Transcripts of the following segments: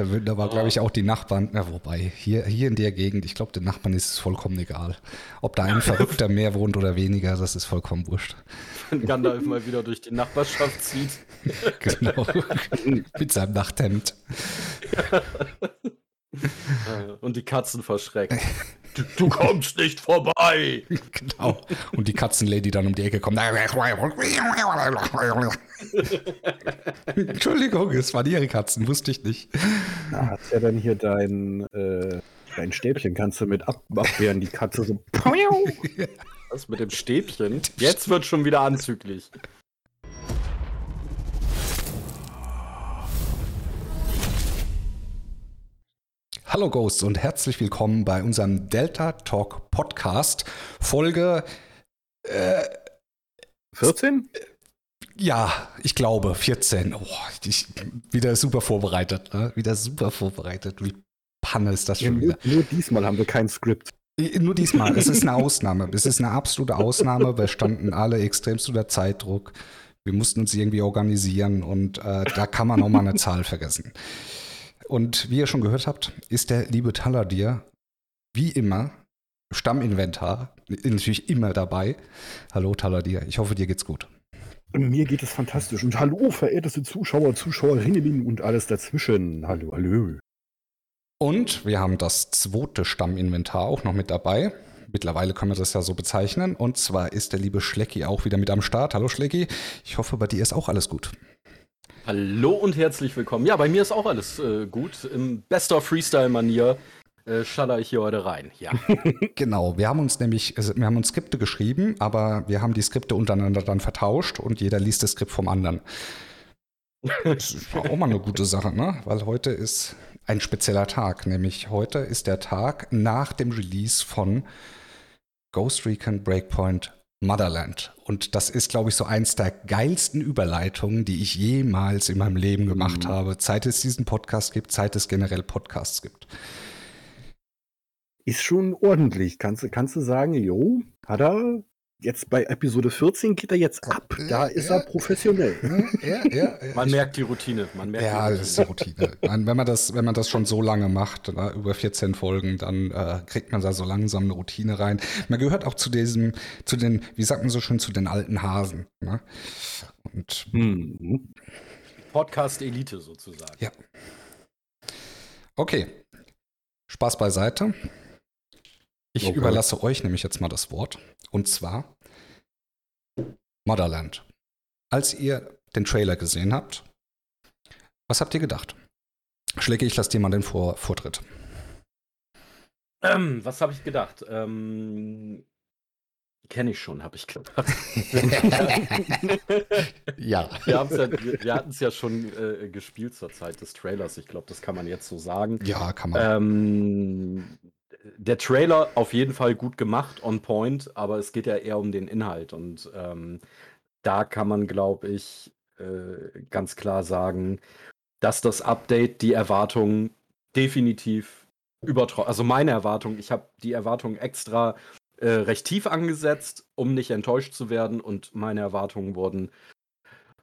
Da, da war, glaube ich, auch die Nachbarn, ja, wobei, hier, hier in der Gegend, ich glaube, den Nachbarn ist es vollkommen egal. Ob da ein Verrückter mehr wohnt oder weniger, das ist vollkommen wurscht. Wenn Gandalf mal wieder durch die Nachbarschaft zieht. genau. Mit seinem Nachthemd. Und die Katzen verschrecken. Du, du, kommst nicht vorbei. Genau. Und die Katzenlady dann um die Ecke kommt. Entschuldigung, es waren ihre Katzen, wusste ich nicht. Na, hast ja dann hier dein, äh, dein Stäbchen, kannst du mit ab abwehren, die Katze so. Was mit dem Stäbchen? Jetzt wird schon wieder anzüglich. Hallo Ghosts und herzlich willkommen bei unserem Delta Talk Podcast. Folge äh, 14? Ja, ich glaube 14. Oh, ich, wieder super vorbereitet. Ne? Wieder super vorbereitet. Wie Panne ist das schon ja, nur, wieder. Nur diesmal haben wir kein Skript. Nur diesmal. Es ist eine Ausnahme. Es ist eine absolute Ausnahme. Wir standen alle extremst unter Zeitdruck. Wir mussten uns irgendwie organisieren und äh, da kann man auch mal eine Zahl vergessen. Und wie ihr schon gehört habt, ist der liebe Taladir wie immer Stamminventar natürlich immer dabei. Hallo Taladir, ich hoffe, dir geht's gut. Mir geht es fantastisch. Und hallo, verehrteste Zuschauer, Zuschauerinnen und alles dazwischen. Hallo, hallo. Und wir haben das zweite Stamminventar auch noch mit dabei. Mittlerweile können wir das ja so bezeichnen. Und zwar ist der liebe Schlecki auch wieder mit am Start. Hallo Schlecki, ich hoffe, bei dir ist auch alles gut. Hallo und herzlich willkommen. Ja, bei mir ist auch alles äh, gut. Im bester Freestyle-Manier äh, schaller ich hier heute rein. Ja. genau, wir haben uns nämlich, also wir haben uns Skripte geschrieben, aber wir haben die Skripte untereinander dann vertauscht und jeder liest das Skript vom anderen. Das ist auch mal eine gute Sache, ne? Weil heute ist ein spezieller Tag, nämlich heute ist der Tag nach dem Release von Ghost Recon Breakpoint Motherland. Und das ist, glaube ich, so eins der geilsten Überleitungen, die ich jemals in meinem Leben gemacht mhm. habe. Seit es diesen Podcast gibt, seit es generell Podcasts gibt. Ist schon ordentlich. Kannst, kannst du sagen, jo, hat er jetzt bei Episode 14 geht er jetzt ab. Da ist ja, er professionell. Ja, ja, man merkt die Routine. Man merkt ja, das ist die Routine. wenn, man das, wenn man das schon so lange macht, na, über 14 Folgen, dann äh, kriegt man da so langsam eine Routine rein. Man gehört auch zu diesem, zu den, wie sagt man so schön, zu den alten Hasen. Ne? Und hm. Podcast-Elite sozusagen. Ja. Okay. Spaß beiseite. Ich okay. überlasse euch nämlich jetzt mal das Wort. Und zwar Motherland. Als ihr den Trailer gesehen habt, was habt ihr gedacht? Schläge, ich lasse dir mal den Vor Vortritt. Ähm, was habe ich gedacht? Ähm, Kenne ich schon, habe ich gedacht. ja. Wir, ja, wir hatten es ja schon äh, gespielt zur Zeit des Trailers. Ich glaube, das kann man jetzt so sagen. Ja, kann man. Ähm, der Trailer auf jeden Fall gut gemacht, on point, aber es geht ja eher um den Inhalt. Und ähm, da kann man, glaube ich, äh, ganz klar sagen, dass das Update die Erwartungen definitiv übertroffen. Also meine Erwartung, ich habe die Erwartungen extra äh, recht tief angesetzt, um nicht enttäuscht zu werden. Und meine Erwartungen wurden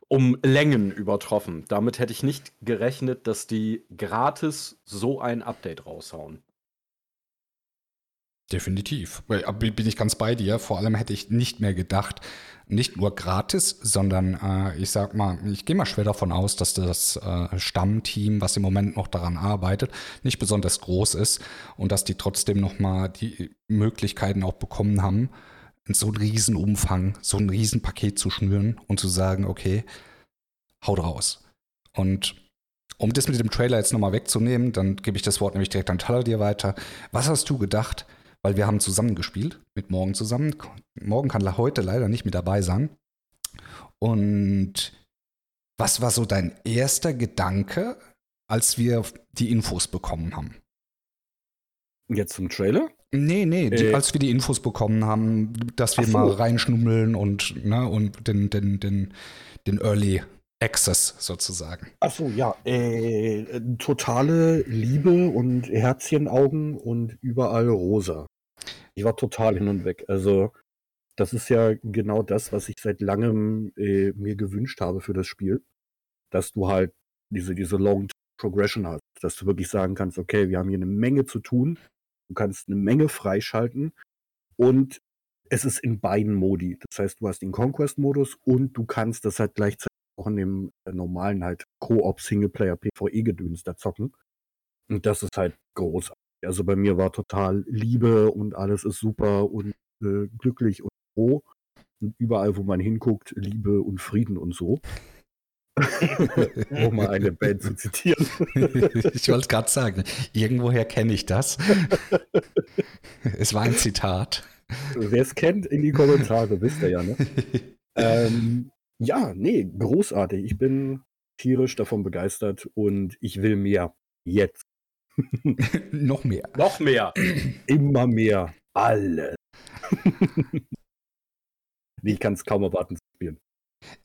um Längen übertroffen. Damit hätte ich nicht gerechnet, dass die gratis so ein Update raushauen. Definitiv. Bin ich ganz bei dir. Vor allem hätte ich nicht mehr gedacht, nicht nur gratis, sondern äh, ich sag mal, ich gehe mal schwer davon aus, dass das äh, Stammteam, was im Moment noch daran arbeitet, nicht besonders groß ist und dass die trotzdem nochmal die Möglichkeiten auch bekommen haben, in so einen riesen Umfang, so ein riesen Paket zu schnüren und zu sagen, okay, haut raus. Und um das mit dem Trailer jetzt nochmal wegzunehmen, dann gebe ich das Wort nämlich direkt an Taler dir weiter. Was hast du gedacht, weil wir haben zusammen gespielt, mit Morgen zusammen. Morgen kann heute leider nicht mit dabei sein. Und was war so dein erster Gedanke, als wir die Infos bekommen haben? Jetzt zum Trailer? Nee, nee, die, äh, als wir die Infos bekommen haben, dass wir so. mal reinschnummeln und, ne, und den, den, den, den Early Access sozusagen. Achso, ja. Äh, totale Liebe und Herzchenaugen und überall rosa. Ich war total hin und weg. Also, das ist ja genau das, was ich seit langem äh, mir gewünscht habe für das Spiel. Dass du halt diese, diese Long Progression hast. dass du wirklich sagen kannst, okay, wir haben hier eine Menge zu tun, du kannst eine Menge freischalten und es ist in beiden Modi. Das heißt, du hast den Conquest-Modus und du kannst das halt gleichzeitig auch in dem äh, normalen halt Koop Singleplayer PvE-Gedöns da zocken. Und das ist halt großartig. Also bei mir war total Liebe und alles ist super und äh, glücklich und froh. Und überall, wo man hinguckt, Liebe und Frieden und so. um mal eine Band zu zitieren. ich wollte es gerade sagen, irgendwoher kenne ich das. es war ein Zitat. Wer es kennt, in die Kommentare, wisst ihr ja, ne? ähm, ja, nee, großartig. Ich bin tierisch davon begeistert und ich will mehr. Jetzt. Noch mehr. Noch mehr. Immer mehr. Alles. nee, ich kann es kaum erwarten zu spielen.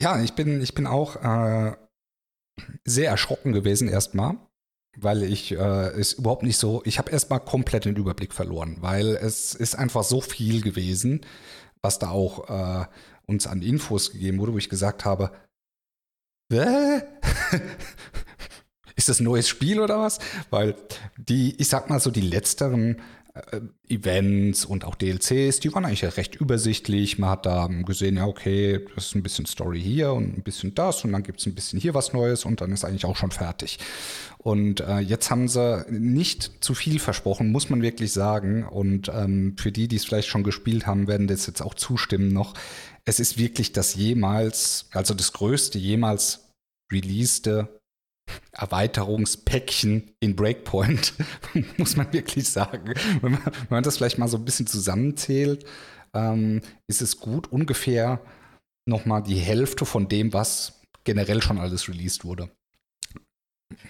Ja, ich bin, ich bin auch äh, sehr erschrocken gewesen erstmal, weil ich äh, es überhaupt nicht so, ich habe erstmal komplett den Überblick verloren, weil es ist einfach so viel gewesen, was da auch äh, uns an Infos gegeben wurde, wo ich gesagt habe, ist das ein neues Spiel oder was? Weil die, ich sag mal so, die letzteren Events und auch DLCs, die waren eigentlich recht übersichtlich. Man hat da gesehen, ja, okay, das ist ein bisschen Story hier und ein bisschen das und dann gibt es ein bisschen hier was Neues und dann ist eigentlich auch schon fertig. Und äh, jetzt haben sie nicht zu viel versprochen, muss man wirklich sagen. Und ähm, für die, die es vielleicht schon gespielt haben, werden das jetzt auch zustimmen noch. Es ist wirklich das jemals, also das größte jemals releaste Erweiterungspäckchen in Breakpoint, muss man wirklich sagen. Wenn man, wenn man, das vielleicht mal so ein bisschen zusammenzählt, ähm, ist es gut ungefähr nochmal die Hälfte von dem, was generell schon alles released wurde.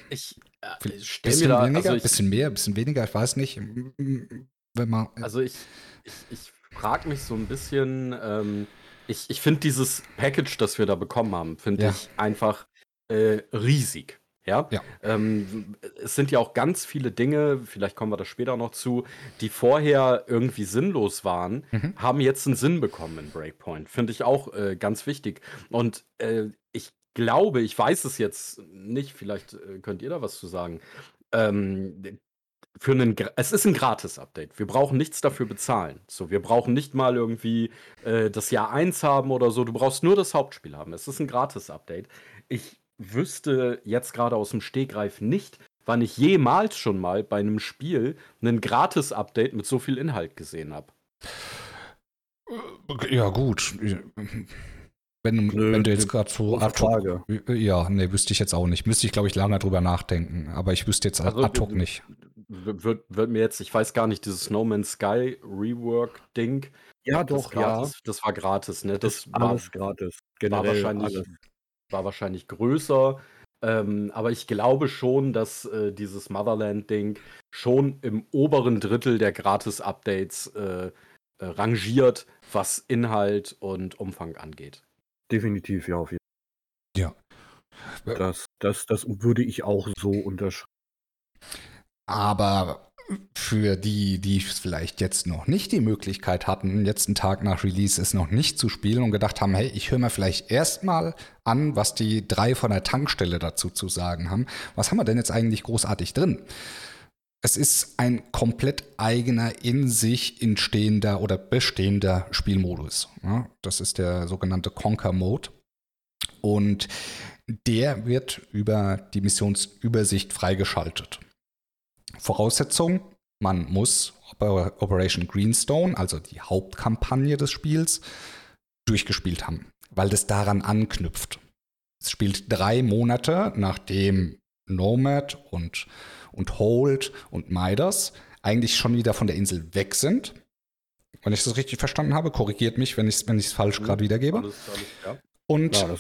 Ich äh, bisschen da, weniger, also ich, bisschen mehr, bisschen weniger, ich weiß nicht. Wenn man, also ich, ich, ich frage mich so ein bisschen, ähm, ich, ich finde dieses Package, das wir da bekommen haben, finde ja. ich einfach äh, riesig. Ja, ja. Ähm, es sind ja auch ganz viele Dinge, vielleicht kommen wir da später noch zu, die vorher irgendwie sinnlos waren, mhm. haben jetzt einen Sinn bekommen in Breakpoint. Finde ich auch äh, ganz wichtig. Und äh, ich glaube, ich weiß es jetzt nicht, vielleicht äh, könnt ihr da was zu sagen. Ähm, für einen, es ist ein Gratis-Update. Wir brauchen nichts dafür bezahlen. So, wir brauchen nicht mal irgendwie äh, das Jahr 1 haben oder so. Du brauchst nur das Hauptspiel haben. Es ist ein Gratis-Update. Ich wüsste jetzt gerade aus dem Stegreif nicht, wann ich jemals schon mal bei einem Spiel ein Gratis-Update mit so viel Inhalt gesehen habe. Ja, gut. Wenn, Nö, wenn du jetzt gerade so ad hoc, Ja, nee, wüsste ich jetzt auch nicht. Müsste ich, glaube ich, lange drüber nachdenken. Aber ich wüsste jetzt also, ad hoc nicht. Wird, wird, mir jetzt, ich weiß gar nicht, dieses No Man's Sky Rework-Ding. Ja, doch, das ja. Das war gratis, ne? Das, das war alles gratis. Generell war wahrscheinlich alles war wahrscheinlich größer. Ähm, aber ich glaube schon, dass äh, dieses Motherland-Ding schon im oberen Drittel der Gratis-Updates äh, äh, rangiert, was Inhalt und Umfang angeht. Definitiv, ja, auf jeden Fall. Ja. Das, das, das würde ich auch so unterschreiben. Aber für die, die vielleicht jetzt noch nicht die Möglichkeit hatten, jetzt einen Tag nach Release es noch nicht zu spielen und gedacht haben, hey, ich höre mir vielleicht erstmal an, was die drei von der Tankstelle dazu zu sagen haben. Was haben wir denn jetzt eigentlich großartig drin? Es ist ein komplett eigener, in sich entstehender oder bestehender Spielmodus. Ja, das ist der sogenannte Conquer Mode. Und der wird über die Missionsübersicht freigeschaltet. Voraussetzung, man muss Operation Greenstone, also die Hauptkampagne des Spiels, durchgespielt haben, weil das daran anknüpft. Es spielt drei Monate, nachdem Nomad und, und Hold und Midas eigentlich schon wieder von der Insel weg sind. Wenn ich das richtig verstanden habe, korrigiert mich, wenn ich es wenn falsch mhm. gerade wiedergebe. Alles, alles, ja. Und ja,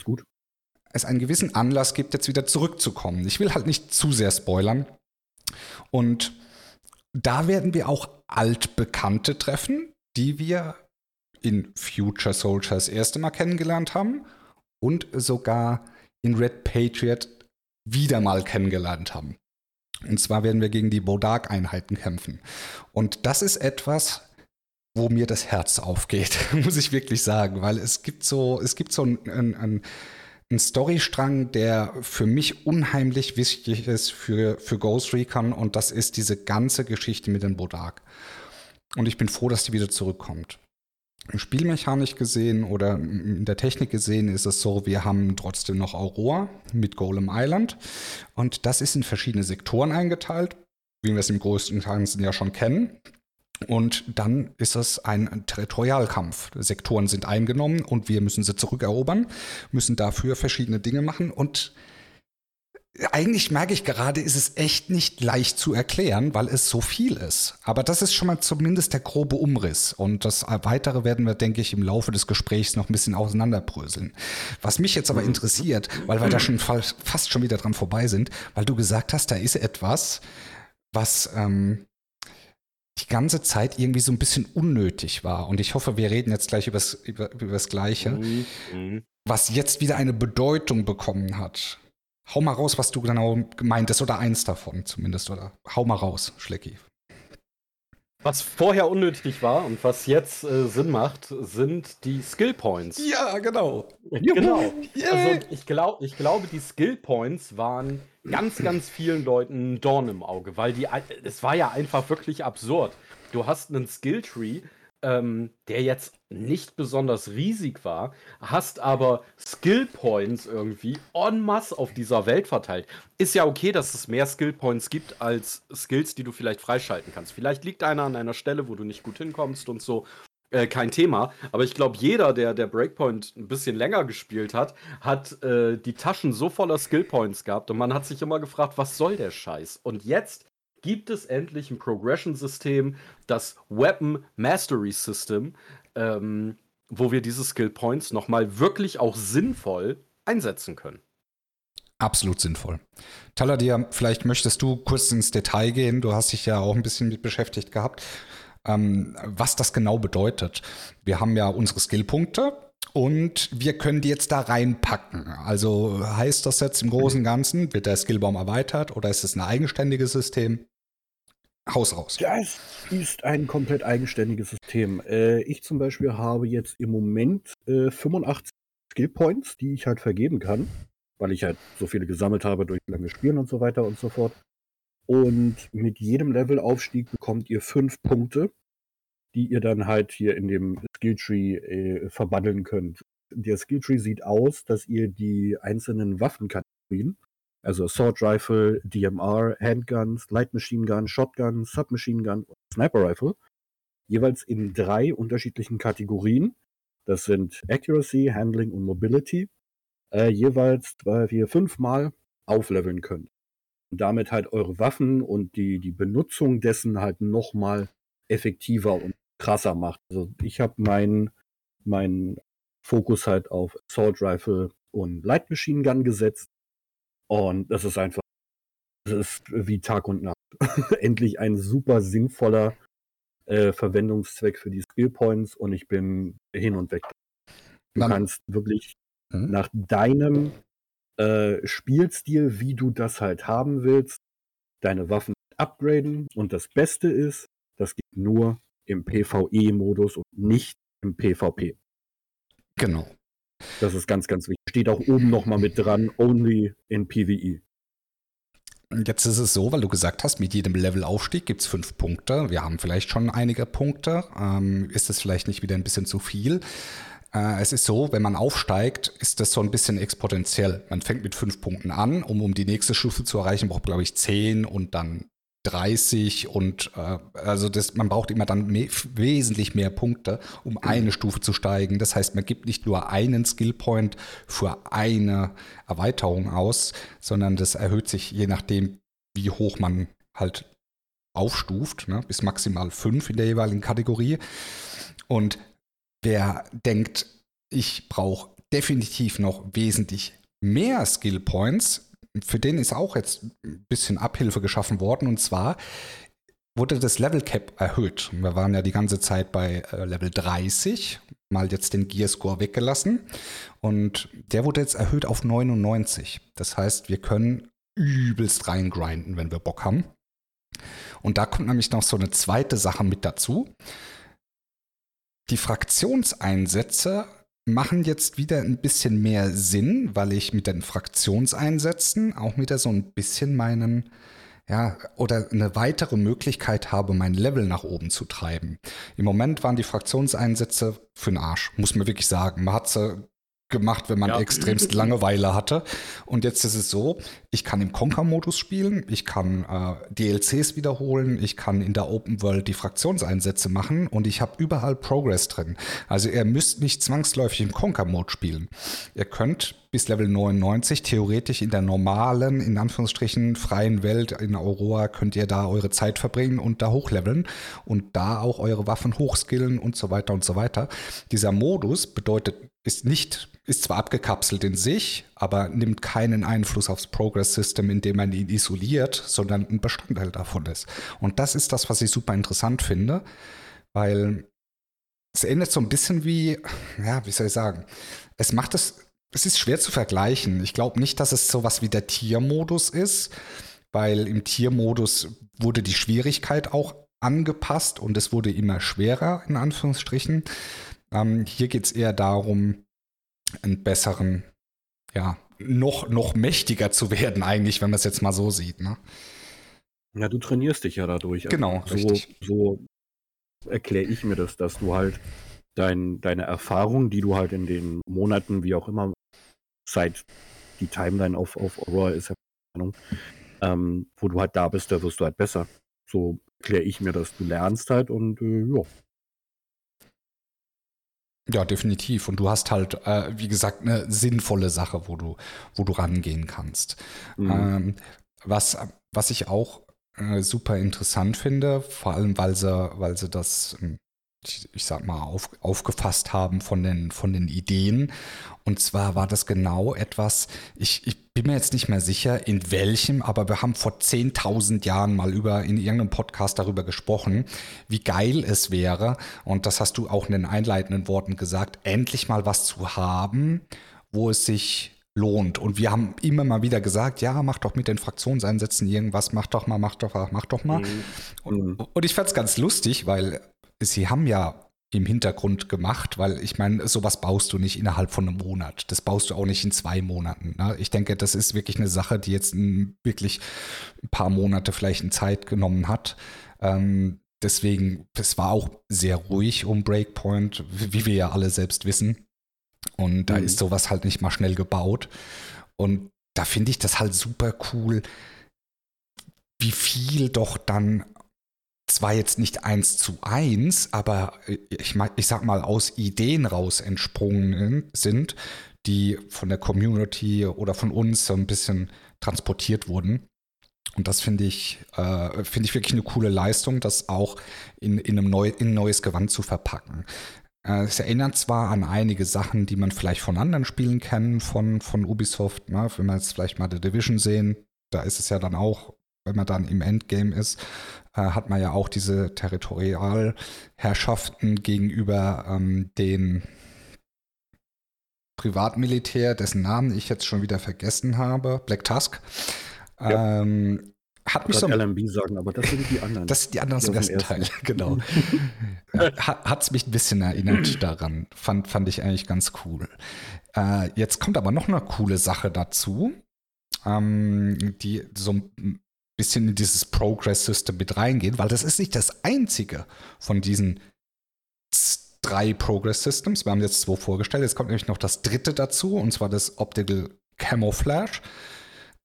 es einen gewissen Anlass gibt, jetzt wieder zurückzukommen. Ich will halt nicht zu sehr spoilern, und da werden wir auch Altbekannte treffen, die wir in Future Soldier das erste Mal kennengelernt haben und sogar in Red Patriot wieder mal kennengelernt haben. Und zwar werden wir gegen die Bodark-Einheiten kämpfen. Und das ist etwas, wo mir das Herz aufgeht, muss ich wirklich sagen, weil es gibt so, es gibt so ein, ein, ein ein Storystrang, der für mich unheimlich wichtig ist für, für Ghost Recon und das ist diese ganze Geschichte mit dem Bodak. Und ich bin froh, dass die wieder zurückkommt. Spielmechanisch gesehen oder in der Technik gesehen ist es so, wir haben trotzdem noch Aurora mit Golem Island und das ist in verschiedene Sektoren eingeteilt, wie wir es im größten Teil ja schon kennen. Und dann ist es ein Territorialkampf. Sektoren sind eingenommen und wir müssen sie zurückerobern, müssen dafür verschiedene Dinge machen und eigentlich merke ich gerade, ist es echt nicht leicht zu erklären, weil es so viel ist. Aber das ist schon mal zumindest der grobe Umriss. Und das Weitere werden wir, denke ich, im Laufe des Gesprächs noch ein bisschen auseinanderbröseln. Was mich jetzt aber mhm. interessiert, weil wir da schon fast schon wieder dran vorbei sind, weil du gesagt hast, da ist etwas, was ähm, die ganze Zeit irgendwie so ein bisschen unnötig war. Und ich hoffe, wir reden jetzt gleich übers, über, das Gleiche. Mhm. mhm. Was jetzt wieder eine Bedeutung bekommen hat. Hau mal raus, was du genau meintest, oder eins davon zumindest, oder hau mal raus, Schlecki. Was vorher unnötig war und was jetzt äh, Sinn macht, sind die Skill Points. Ja, genau. Genau. Yeah. Also ich, glaub, ich glaube, die Skill Points waren ganz, ganz vielen Leuten ein Dorn im Auge, weil die, es war ja einfach wirklich absurd. Du hast einen Skill Tree, ähm, der jetzt nicht besonders riesig war, hast aber Skill Points irgendwie en masse auf dieser Welt verteilt. Ist ja okay, dass es mehr Skill Points gibt als Skills, die du vielleicht freischalten kannst. Vielleicht liegt einer an einer Stelle, wo du nicht gut hinkommst und so. Äh, kein Thema. Aber ich glaube, jeder, der der Breakpoint ein bisschen länger gespielt hat, hat äh, die Taschen so voller Skill Points gehabt und man hat sich immer gefragt, was soll der Scheiß? Und jetzt gibt es endlich ein Progression-System, das Weapon Mastery System, ähm, wo wir diese Skill Points nochmal wirklich auch sinnvoll einsetzen können. Absolut sinnvoll. Taladir, vielleicht möchtest du kurz ins Detail gehen. Du hast dich ja auch ein bisschen mit beschäftigt gehabt, ähm, was das genau bedeutet. Wir haben ja unsere Skillpunkte und wir können die jetzt da reinpacken. Also heißt das jetzt im Großen und Ganzen, wird der Skillbaum erweitert oder ist es ein eigenständiges System? Haus raus. Das ist ein komplett eigenständiges System. Äh, ich zum Beispiel habe jetzt im Moment äh, 85 Skillpoints, die ich halt vergeben kann, weil ich halt so viele gesammelt habe durch lange Spielen und so weiter und so fort. Und mit jedem Levelaufstieg bekommt ihr fünf Punkte, die ihr dann halt hier in dem Skilltree äh, verbuddeln könnt. Der Skilltree sieht aus, dass ihr die einzelnen Waffenkategorien also Assault Rifle, DMR, Handguns, Light Machine Gun, Shotgun, Submachine Gun und Sniper Rifle. Jeweils in drei unterschiedlichen Kategorien. Das sind Accuracy, Handling und Mobility. Äh, jeweils zwei, vier, fünf Mal aufleveln könnt. Und damit halt eure Waffen und die, die Benutzung dessen halt nochmal effektiver und krasser macht. Also ich habe meinen mein Fokus halt auf Assault Rifle und Light Machine Gun gesetzt und das ist einfach, das ist wie Tag und Nacht. Endlich ein super sinnvoller äh, Verwendungszweck für die Skill Points und ich bin hin und weg. Du Dann, kannst wirklich hm? nach deinem äh, Spielstil, wie du das halt haben willst, deine Waffen upgraden. Und das Beste ist, das geht nur im PvE-Modus und nicht im PvP. Genau. Das ist ganz, ganz wichtig. Steht auch oben nochmal mit dran, only in PvE. Jetzt ist es so, weil du gesagt hast, mit jedem Levelaufstieg gibt es fünf Punkte. Wir haben vielleicht schon einige Punkte. Ähm, ist es vielleicht nicht wieder ein bisschen zu viel? Äh, es ist so, wenn man aufsteigt, ist das so ein bisschen exponentiell. Man fängt mit fünf Punkten an, um, um die nächste Stufe zu erreichen, braucht, glaube ich, zehn und dann 30 und äh, also das, man braucht immer dann mehr, wesentlich mehr Punkte, um eine Stufe zu steigen. Das heißt, man gibt nicht nur einen Skillpoint für eine Erweiterung aus, sondern das erhöht sich je nachdem, wie hoch man halt aufstuft, ne, bis maximal fünf in der jeweiligen Kategorie. Und wer denkt, ich brauche definitiv noch wesentlich mehr Skillpoints, für den ist auch jetzt ein bisschen Abhilfe geschaffen worden. Und zwar wurde das Level Cap erhöht. Wir waren ja die ganze Zeit bei äh, Level 30, mal jetzt den Gear Score weggelassen. Und der wurde jetzt erhöht auf 99. Das heißt, wir können übelst reingrinden, wenn wir Bock haben. Und da kommt nämlich noch so eine zweite Sache mit dazu. Die Fraktionseinsätze machen jetzt wieder ein bisschen mehr Sinn, weil ich mit den Fraktionseinsätzen auch wieder so ein bisschen meinen, ja, oder eine weitere Möglichkeit habe, mein Level nach oben zu treiben. Im Moment waren die Fraktionseinsätze für den Arsch, muss man wirklich sagen. Man hat sie gemacht, wenn man ja. extremst Langeweile hatte. Und jetzt ist es so, ich kann im Conquer-Modus spielen, ich kann äh, DLCs wiederholen, ich kann in der Open World die Fraktionseinsätze machen und ich habe überall Progress drin. Also ihr müsst nicht zwangsläufig im Conquer-Mode spielen. Ihr könnt bis Level 99 theoretisch in der normalen, in Anführungsstrichen, freien Welt in Aurora könnt ihr da eure Zeit verbringen und da hochleveln und da auch eure Waffen hochskillen und so weiter und so weiter. Dieser Modus bedeutet, ist nicht ist zwar abgekapselt in sich, aber nimmt keinen Einfluss aufs Progress System, indem man ihn isoliert, sondern ein Bestandteil davon ist. Und das ist das, was ich super interessant finde, weil es endet so ein bisschen wie, ja, wie soll ich sagen, es macht es, es ist schwer zu vergleichen. Ich glaube nicht, dass es sowas wie der Tiermodus ist, weil im Tiermodus wurde die Schwierigkeit auch angepasst und es wurde immer schwerer, in Anführungsstrichen. Ähm, hier geht es eher darum, einen besseren, ja, noch, noch mächtiger zu werden, eigentlich, wenn man es jetzt mal so sieht. Ne? Ja, du trainierst dich ja dadurch. Also genau, so, richtig. So erkläre ich mir das, dass du halt dein, deine Erfahrung, die du halt in den Monaten, wie auch immer, seit die Timeline auf, auf Aurora ist, ja, Ahnung, ähm, wo du halt da bist, da wirst du halt besser. So erkläre ich mir das. Du lernst halt und äh, ja, ja, definitiv. Und du hast halt, äh, wie gesagt, eine sinnvolle Sache, wo du, wo du rangehen kannst. Mhm. Ähm, was, was ich auch äh, super interessant finde, vor allem weil sie, weil sie das ähm, ich, ich sag mal, auf, aufgefasst haben von den, von den Ideen. Und zwar war das genau etwas, ich, ich bin mir jetzt nicht mehr sicher, in welchem, aber wir haben vor 10.000 Jahren mal über, in irgendeinem Podcast darüber gesprochen, wie geil es wäre, und das hast du auch in den einleitenden Worten gesagt, endlich mal was zu haben, wo es sich lohnt. Und wir haben immer mal wieder gesagt, ja, mach doch mit den Fraktionseinsätzen irgendwas, mach doch mal, mach doch mal, mach doch mal. Mhm. Und, und ich fand es ganz lustig, weil sie haben ja im Hintergrund gemacht, weil ich meine, sowas baust du nicht innerhalb von einem Monat. Das baust du auch nicht in zwei Monaten. Ne? Ich denke, das ist wirklich eine Sache, die jetzt ein, wirklich ein paar Monate vielleicht in Zeit genommen hat. Ähm, deswegen, es war auch sehr ruhig um Breakpoint, wie wir ja alle selbst wissen. Und da mhm. ist sowas halt nicht mal schnell gebaut. Und da finde ich das halt super cool, wie viel doch dann zwar jetzt nicht eins zu eins, aber ich, ich sag mal aus Ideen raus entsprungen sind, die von der Community oder von uns so ein bisschen transportiert wurden. Und das finde ich, äh, finde ich wirklich eine coole Leistung, das auch in, in, einem neu, in ein neues Gewand zu verpacken. Äh, es erinnert zwar an einige Sachen, die man vielleicht von anderen Spielen kennt, von, von Ubisoft, ne? wenn wir jetzt vielleicht mal The Division sehen, da ist es ja dann auch wenn man dann im Endgame ist, äh, hat man ja auch diese Territorialherrschaften gegenüber ähm, den Privatmilitär, dessen Namen ich jetzt schon wieder vergessen habe, Black Tusk. Ja. Ähm, hat mich so. LMB sagen, aber das sind die anderen. Das sind die anderen zum ersten, ersten Teil, genau. hat es mich ein bisschen erinnert daran. Fand, fand ich eigentlich ganz cool. Äh, jetzt kommt aber noch eine coole Sache dazu, ähm, die so bisschen in dieses Progress-System mit reingehen, weil das ist nicht das einzige von diesen drei Progress-Systems. Wir haben jetzt zwei vorgestellt. Jetzt kommt nämlich noch das dritte dazu, und zwar das Optical Camouflage.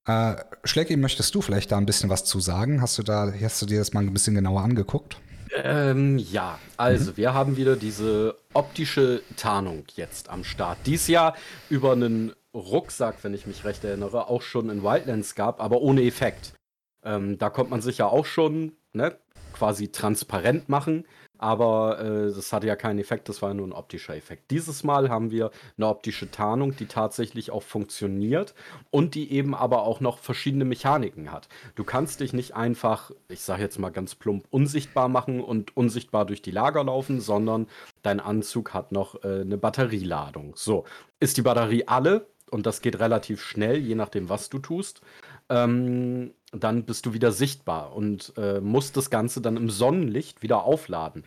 Äh, Schlecki, möchtest du vielleicht da ein bisschen was zu sagen? Hast du da, hast du dir das mal ein bisschen genauer angeguckt? Ähm, ja, also mhm. wir haben wieder diese optische Tarnung jetzt am Start. Dies Jahr über einen Rucksack, wenn ich mich recht erinnere, auch schon in Wildlands gab, aber ohne Effekt. Ähm, da konnte man sich ja auch schon ne, quasi transparent machen, aber äh, das hatte ja keinen Effekt, das war nur ein optischer Effekt. Dieses Mal haben wir eine optische Tarnung, die tatsächlich auch funktioniert und die eben aber auch noch verschiedene Mechaniken hat. Du kannst dich nicht einfach, ich sage jetzt mal ganz plump, unsichtbar machen und unsichtbar durch die Lager laufen, sondern dein Anzug hat noch äh, eine Batterieladung. So, ist die Batterie alle, und das geht relativ schnell, je nachdem, was du tust, ähm, dann bist du wieder sichtbar und äh, musst das Ganze dann im Sonnenlicht wieder aufladen.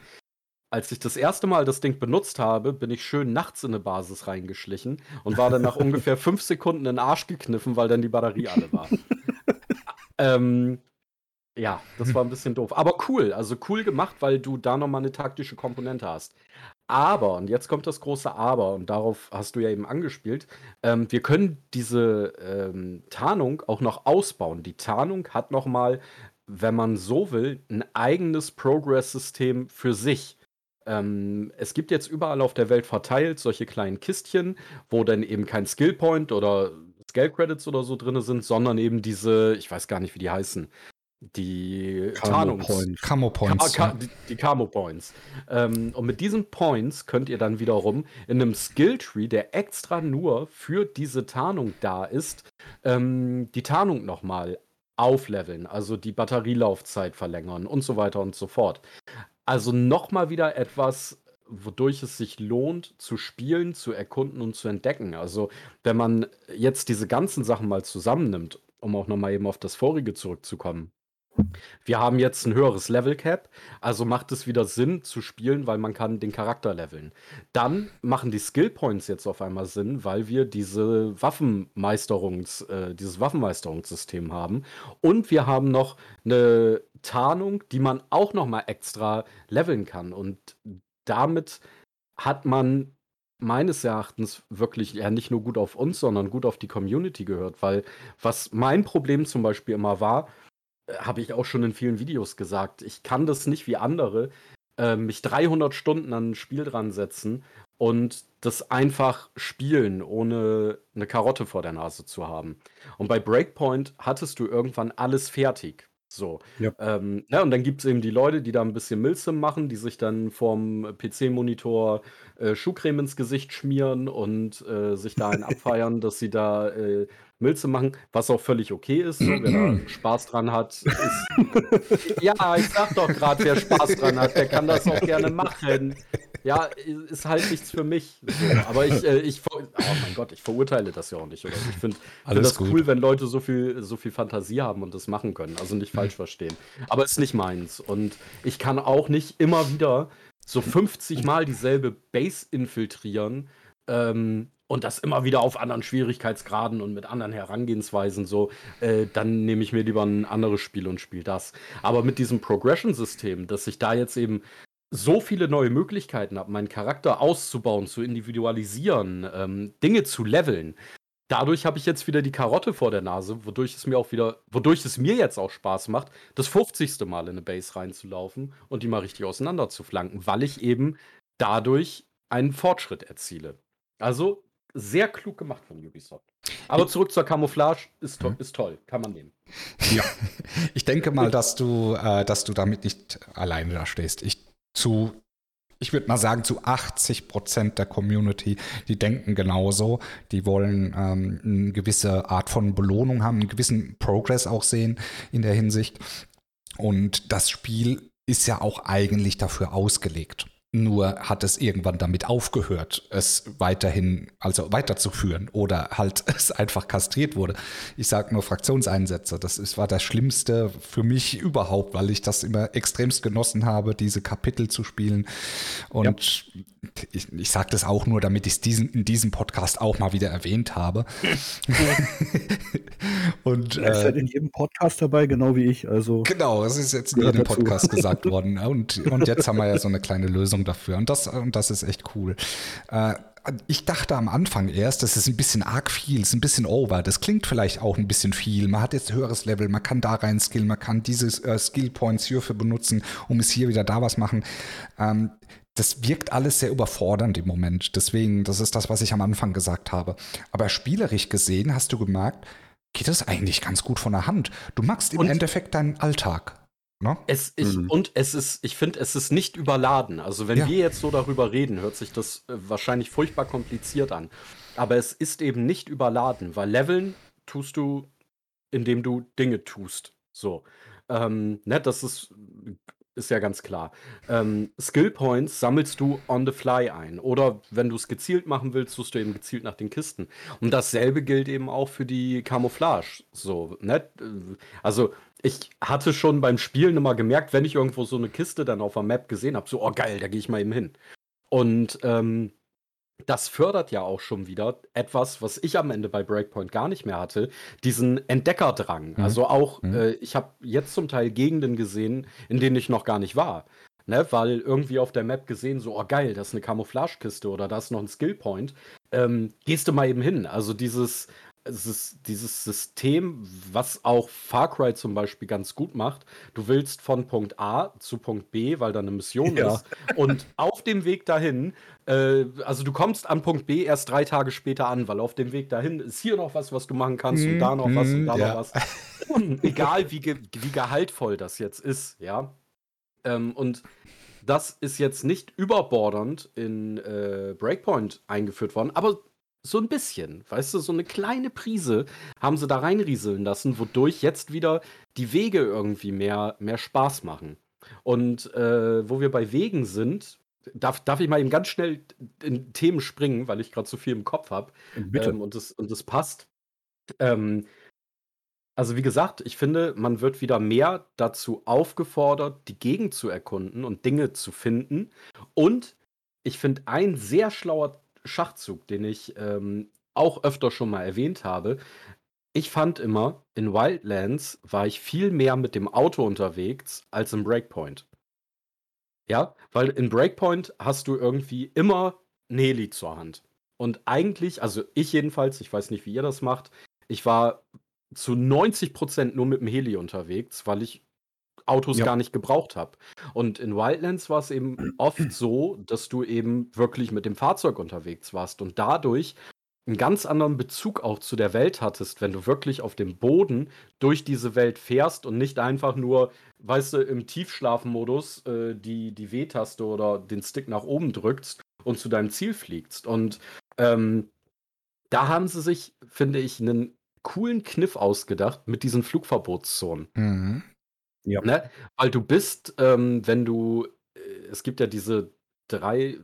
als ich das erste Mal das Ding benutzt habe, bin ich schön nachts in eine Basis reingeschlichen und war dann nach ungefähr fünf Sekunden in den Arsch gekniffen, weil dann die Batterie alle war. ähm, ja, das war ein bisschen doof. Aber cool, also cool gemacht, weil du da nochmal eine taktische Komponente hast. Aber, und jetzt kommt das große Aber, und darauf hast du ja eben angespielt, ähm, wir können diese ähm, Tarnung auch noch ausbauen. Die Tarnung hat nochmal, wenn man so will, ein eigenes Progress-System für sich. Ähm, es gibt jetzt überall auf der Welt verteilt solche kleinen Kistchen, wo dann eben kein Skillpoint oder Scale Credits oder so drin sind, sondern eben diese, ich weiß gar nicht, wie die heißen, die Camo Points. Camo Points. Ka Ka die, die Camo Points. Ähm, und mit diesen Points könnt ihr dann wiederum in einem Skill Tree, der extra nur für diese Tarnung da ist, ähm, die Tarnung nochmal aufleveln, also die Batterielaufzeit verlängern und so weiter und so fort. Also nochmal wieder etwas, wodurch es sich lohnt, zu spielen, zu erkunden und zu entdecken. Also, wenn man jetzt diese ganzen Sachen mal zusammennimmt, um auch nochmal eben auf das vorige zurückzukommen. Wir haben jetzt ein höheres Level Cap, also macht es wieder Sinn zu spielen, weil man kann den Charakter leveln. Dann machen die Skill Points jetzt auf einmal Sinn, weil wir diese Waffenmeisterungs, äh, dieses Waffenmeisterungssystem haben. Und wir haben noch eine Tarnung, die man auch noch mal extra leveln kann. Und damit hat man meines Erachtens wirklich ja nicht nur gut auf uns, sondern gut auf die Community gehört, weil was mein Problem zum Beispiel immer war, habe ich auch schon in vielen Videos gesagt. Ich kann das nicht wie andere, äh, mich 300 Stunden an ein Spiel dran setzen und das einfach spielen, ohne eine Karotte vor der Nase zu haben. Und bei Breakpoint hattest du irgendwann alles fertig. So. Ja. Ähm, ja, und dann gibt es eben die Leute, die da ein bisschen Milsim machen, die sich dann vorm PC-Monitor äh, Schuhcreme ins Gesicht schmieren und äh, sich da einen abfeiern, dass sie da äh, Milze machen, was auch völlig okay ist. So, wer da Spaß dran hat, ja, ich sag doch gerade, wer Spaß dran hat, der kann das auch gerne machen. Ja, ist halt nichts für mich. So, aber ich, äh, ich, oh mein Gott, ich verurteile das ja auch nicht. Oder? Ich finde find das gut. cool, wenn Leute so viel, so viel Fantasie haben und das machen können. Also nicht falsch verstehen. Aber ist nicht meins. Und ich kann auch nicht immer wieder so 50 Mal dieselbe Base infiltrieren. Ähm, und das immer wieder auf anderen Schwierigkeitsgraden und mit anderen Herangehensweisen so, äh, dann nehme ich mir lieber ein anderes Spiel und spiele das. Aber mit diesem Progression-System, dass ich da jetzt eben so viele neue Möglichkeiten habe, meinen Charakter auszubauen, zu individualisieren, ähm, Dinge zu leveln. Dadurch habe ich jetzt wieder die Karotte vor der Nase, wodurch es mir auch wieder, wodurch es mir jetzt auch Spaß macht, das 50. Mal in eine Base reinzulaufen und die mal richtig auseinander zu flanken, weil ich eben dadurch einen Fortschritt erziele. Also sehr klug gemacht von Ubisoft. Aber zurück zur Camouflage ist, to mhm. ist toll, kann man nehmen. Ja, ich denke mal, dass du, äh, dass du damit nicht alleine da stehst. Ich zu, ich würde mal sagen, zu 80 Prozent der Community, die denken genauso. Die wollen ähm, eine gewisse Art von Belohnung haben, einen gewissen Progress auch sehen in der Hinsicht. Und das Spiel ist ja auch eigentlich dafür ausgelegt. Nur hat es irgendwann damit aufgehört, es weiterhin, also weiterzuführen oder halt es einfach kastriert wurde. Ich sage nur Fraktionseinsätze. Das ist, war das Schlimmste für mich überhaupt, weil ich das immer extremst genossen habe, diese Kapitel zu spielen. Und ja. ich, ich sage das auch nur, damit ich es in diesem Podcast auch mal wieder erwähnt habe. Und, er ist äh, halt in jedem Podcast dabei, genau wie ich. Also genau, es ist jetzt in jedem dazu. Podcast gesagt worden. Und, und jetzt haben wir ja so eine kleine Lösung dafür. Und das, und das ist echt cool. Äh, ich dachte am Anfang erst, das ist ein bisschen arg viel, ist ein bisschen over. Das klingt vielleicht auch ein bisschen viel. Man hat jetzt höheres Level, man kann da rein skillen, man kann diese äh, Skill Points hierfür benutzen, um es hier wieder da was machen. Ähm, das wirkt alles sehr überfordernd im Moment. Deswegen, das ist das, was ich am Anfang gesagt habe. Aber spielerisch gesehen hast du gemerkt, geht das eigentlich ganz gut von der Hand. Du machst im und Endeffekt deinen Alltag. Ne? Es, ich, mhm. Und es ist, ich finde, es ist nicht überladen. Also wenn ja. wir jetzt so darüber reden, hört sich das äh, wahrscheinlich furchtbar kompliziert an. Aber es ist eben nicht überladen, weil Leveln tust du, indem du Dinge tust. So. Ähm, ne, das ist ist ja ganz klar. Ähm, Skill Points sammelst du on the fly ein. Oder wenn du es gezielt machen willst, suchst du eben gezielt nach den Kisten. Und dasselbe gilt eben auch für die Camouflage. So, ne? Also, ich hatte schon beim Spielen immer gemerkt, wenn ich irgendwo so eine Kiste dann auf der Map gesehen habe, so, oh geil, da gehe ich mal eben hin. Und ähm, das fördert ja auch schon wieder etwas, was ich am Ende bei Breakpoint gar nicht mehr hatte, diesen Entdeckerdrang. Mhm. Also auch, mhm. äh, ich habe jetzt zum Teil Gegenden gesehen, in denen ich noch gar nicht war. Ne, weil irgendwie auf der Map gesehen, so, oh geil, das ist eine Camouflagekiste oder da ist noch ein Skillpoint. Ähm, gehst du mal eben hin. Also dieses, es ist dieses System, was auch Far Cry zum Beispiel ganz gut macht. Du willst von Punkt A zu Punkt B, weil da eine Mission ja. ist. Und auf dem Weg dahin, äh, also du kommst an Punkt B erst drei Tage später an, weil auf dem Weg dahin ist hier noch was, was du machen kannst mm, und da noch was und da ja. noch was. Egal wie, ge wie gehaltvoll das jetzt ist, ja. Ähm, und das ist jetzt nicht überbordernd in äh, Breakpoint eingeführt worden, aber so ein bisschen, weißt du, so eine kleine Prise haben sie da reinrieseln lassen, wodurch jetzt wieder die Wege irgendwie mehr, mehr Spaß machen. Und äh, wo wir bei Wegen sind, darf, darf ich mal eben ganz schnell in Themen springen, weil ich gerade so viel im Kopf habe. Bitte. Ähm, und, das, und das passt. Ähm, also wie gesagt, ich finde, man wird wieder mehr dazu aufgefordert, die Gegend zu erkunden und Dinge zu finden. Und ich finde, ein sehr schlauer Schachzug, den ich ähm, auch öfter schon mal erwähnt habe. Ich fand immer, in Wildlands war ich viel mehr mit dem Auto unterwegs als im Breakpoint. Ja, weil in Breakpoint hast du irgendwie immer Heli zur Hand. Und eigentlich, also ich jedenfalls, ich weiß nicht, wie ihr das macht, ich war zu 90% nur mit dem Heli unterwegs, weil ich Autos ja. gar nicht gebraucht habe. Und in Wildlands war es eben oft so, dass du eben wirklich mit dem Fahrzeug unterwegs warst und dadurch einen ganz anderen Bezug auch zu der Welt hattest, wenn du wirklich auf dem Boden durch diese Welt fährst und nicht einfach nur, weißt du, im Tiefschlafmodus äh, die, die W-Taste oder den Stick nach oben drückst und zu deinem Ziel fliegst. Und ähm, da haben sie sich, finde ich, einen coolen Kniff ausgedacht mit diesen Flugverbotszonen. Mhm. Ja. Ne? Weil du bist, ähm, wenn du, äh, es gibt ja diese drei,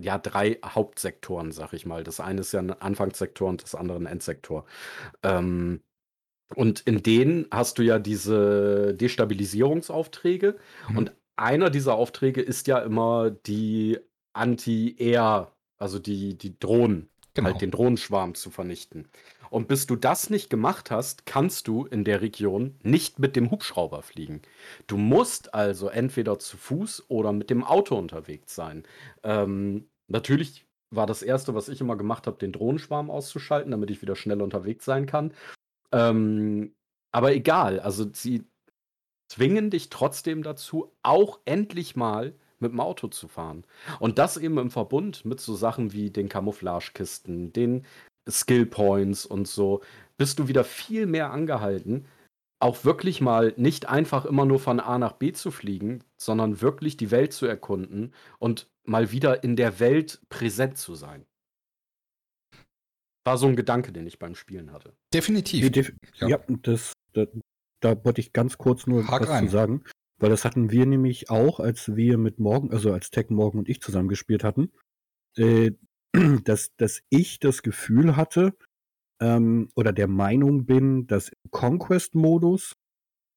ja, drei Hauptsektoren, sag ich mal. Das eine ist ja ein Anfangssektor und das andere ein Endsektor. Ähm, und in denen hast du ja diese Destabilisierungsaufträge. Mhm. Und einer dieser Aufträge ist ja immer die Anti-Air, also die, die Drohnen, genau. halt den Drohnenschwarm zu vernichten. Und bis du das nicht gemacht hast, kannst du in der Region nicht mit dem Hubschrauber fliegen. Du musst also entweder zu Fuß oder mit dem Auto unterwegs sein. Ähm, natürlich war das Erste, was ich immer gemacht habe, den Drohnenschwarm auszuschalten, damit ich wieder schnell unterwegs sein kann. Ähm, aber egal, also sie zwingen dich trotzdem dazu, auch endlich mal mit dem Auto zu fahren. Und das eben im Verbund mit so Sachen wie den Camouflagekisten, den Skill Points und so, bist du wieder viel mehr angehalten, auch wirklich mal nicht einfach immer nur von A nach B zu fliegen, sondern wirklich die Welt zu erkunden und mal wieder in der Welt präsent zu sein. War so ein Gedanke, den ich beim Spielen hatte. Definitiv. Def ja, ja das, das, da wollte ich ganz kurz nur Hack was rein. zu sagen, weil das hatten wir nämlich auch, als wir mit Morgen, also als Tech Morgen und ich zusammen gespielt hatten. Äh, dass, dass ich das Gefühl hatte ähm, oder der Meinung bin, dass im Conquest-Modus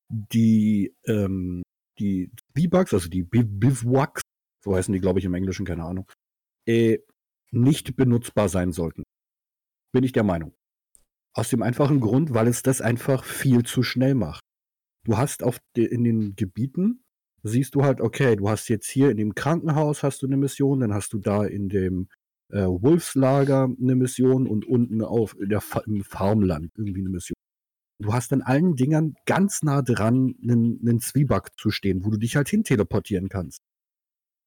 die, ähm, die V-Bugs, also die Bivouacs, so heißen die, glaube ich, im Englischen, keine Ahnung, äh, nicht benutzbar sein sollten. Bin ich der Meinung. Aus dem einfachen Grund, weil es das einfach viel zu schnell macht. Du hast auf de, in den Gebieten, siehst du halt, okay, du hast jetzt hier in dem Krankenhaus hast du eine Mission, dann hast du da in dem äh, Wolfslager eine Mission und unten auf der im Farmland irgendwie eine Mission. Du hast an allen Dingern ganz nah dran einen, einen Zwieback zu stehen, wo du dich halt hin teleportieren kannst.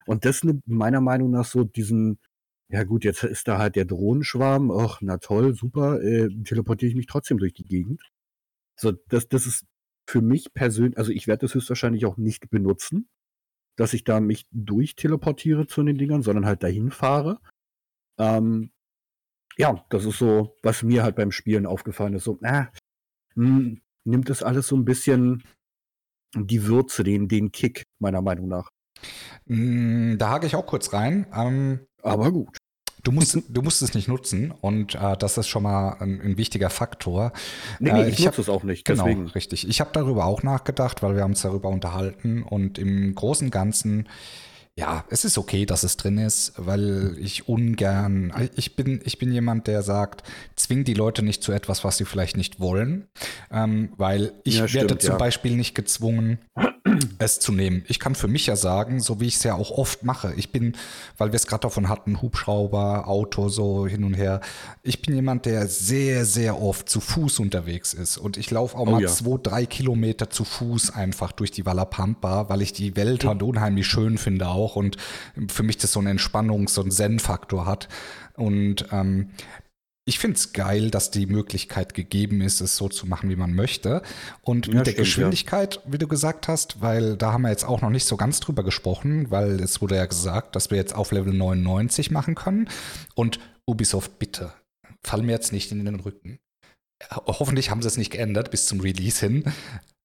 Und das nimmt meiner Meinung nach so diesen, ja gut, jetzt ist da halt der Drohnenschwarm, ach, na toll, super, äh, teleportiere ich mich trotzdem durch die Gegend. So, das, das ist für mich persönlich, also ich werde das höchstwahrscheinlich auch nicht benutzen, dass ich da mich durchteleportiere zu den Dingern, sondern halt dahin fahre. Ähm, ja, das ist so, was mir halt beim Spielen aufgefallen ist. So, äh, mh, nimmt das alles so ein bisschen die Würze, den, den Kick, meiner Meinung nach. Mm, da hake ich auch kurz rein. Ähm, Aber gut. du, musst, du musst es nicht nutzen und äh, das ist schon mal ein, ein wichtiger Faktor. Nee, nee, Äh, ich, ich nutze es auch nicht. Genau, Deswegen. richtig. Ich habe darüber auch nachgedacht, weil wir uns darüber unterhalten und im Großen und Ganzen, ja, es ist okay, dass es drin ist, weil ich ungern, ich bin, ich bin jemand, der sagt, zwing die Leute nicht zu etwas, was sie vielleicht nicht wollen, ähm, weil ich Ja, werde stimmt, zum ja. Beispiel nicht gezwungen, es zu nehmen. Ich kann für mich ja sagen, so wie ich es ja auch oft mache, ich bin, weil wir es gerade davon hatten, Hubschrauber, Auto, so hin und her, ich bin jemand, der sehr, sehr oft zu Fuß unterwegs ist und ich laufe auch Oh mal ja. zwei, drei Kilometer zu Fuß einfach durch die Walla Pampa, weil ich die Welt halt unheimlich schön finde auch und für mich das so einen Entspannungs- und Zen-Faktor hat und ähm, ich finde es geil, dass die Möglichkeit gegeben ist, es so zu machen, wie man möchte. Und Ja, mit der stimmt, ja. Geschwindigkeit, wie du gesagt hast, weil da haben wir jetzt auch noch nicht so ganz drüber gesprochen, weil es wurde ja gesagt, dass wir jetzt auf Level 99 machen können. Und Ubisoft, bitte, fall mir jetzt nicht in den Rücken. Hoffentlich haben sie es nicht geändert bis zum Release hin.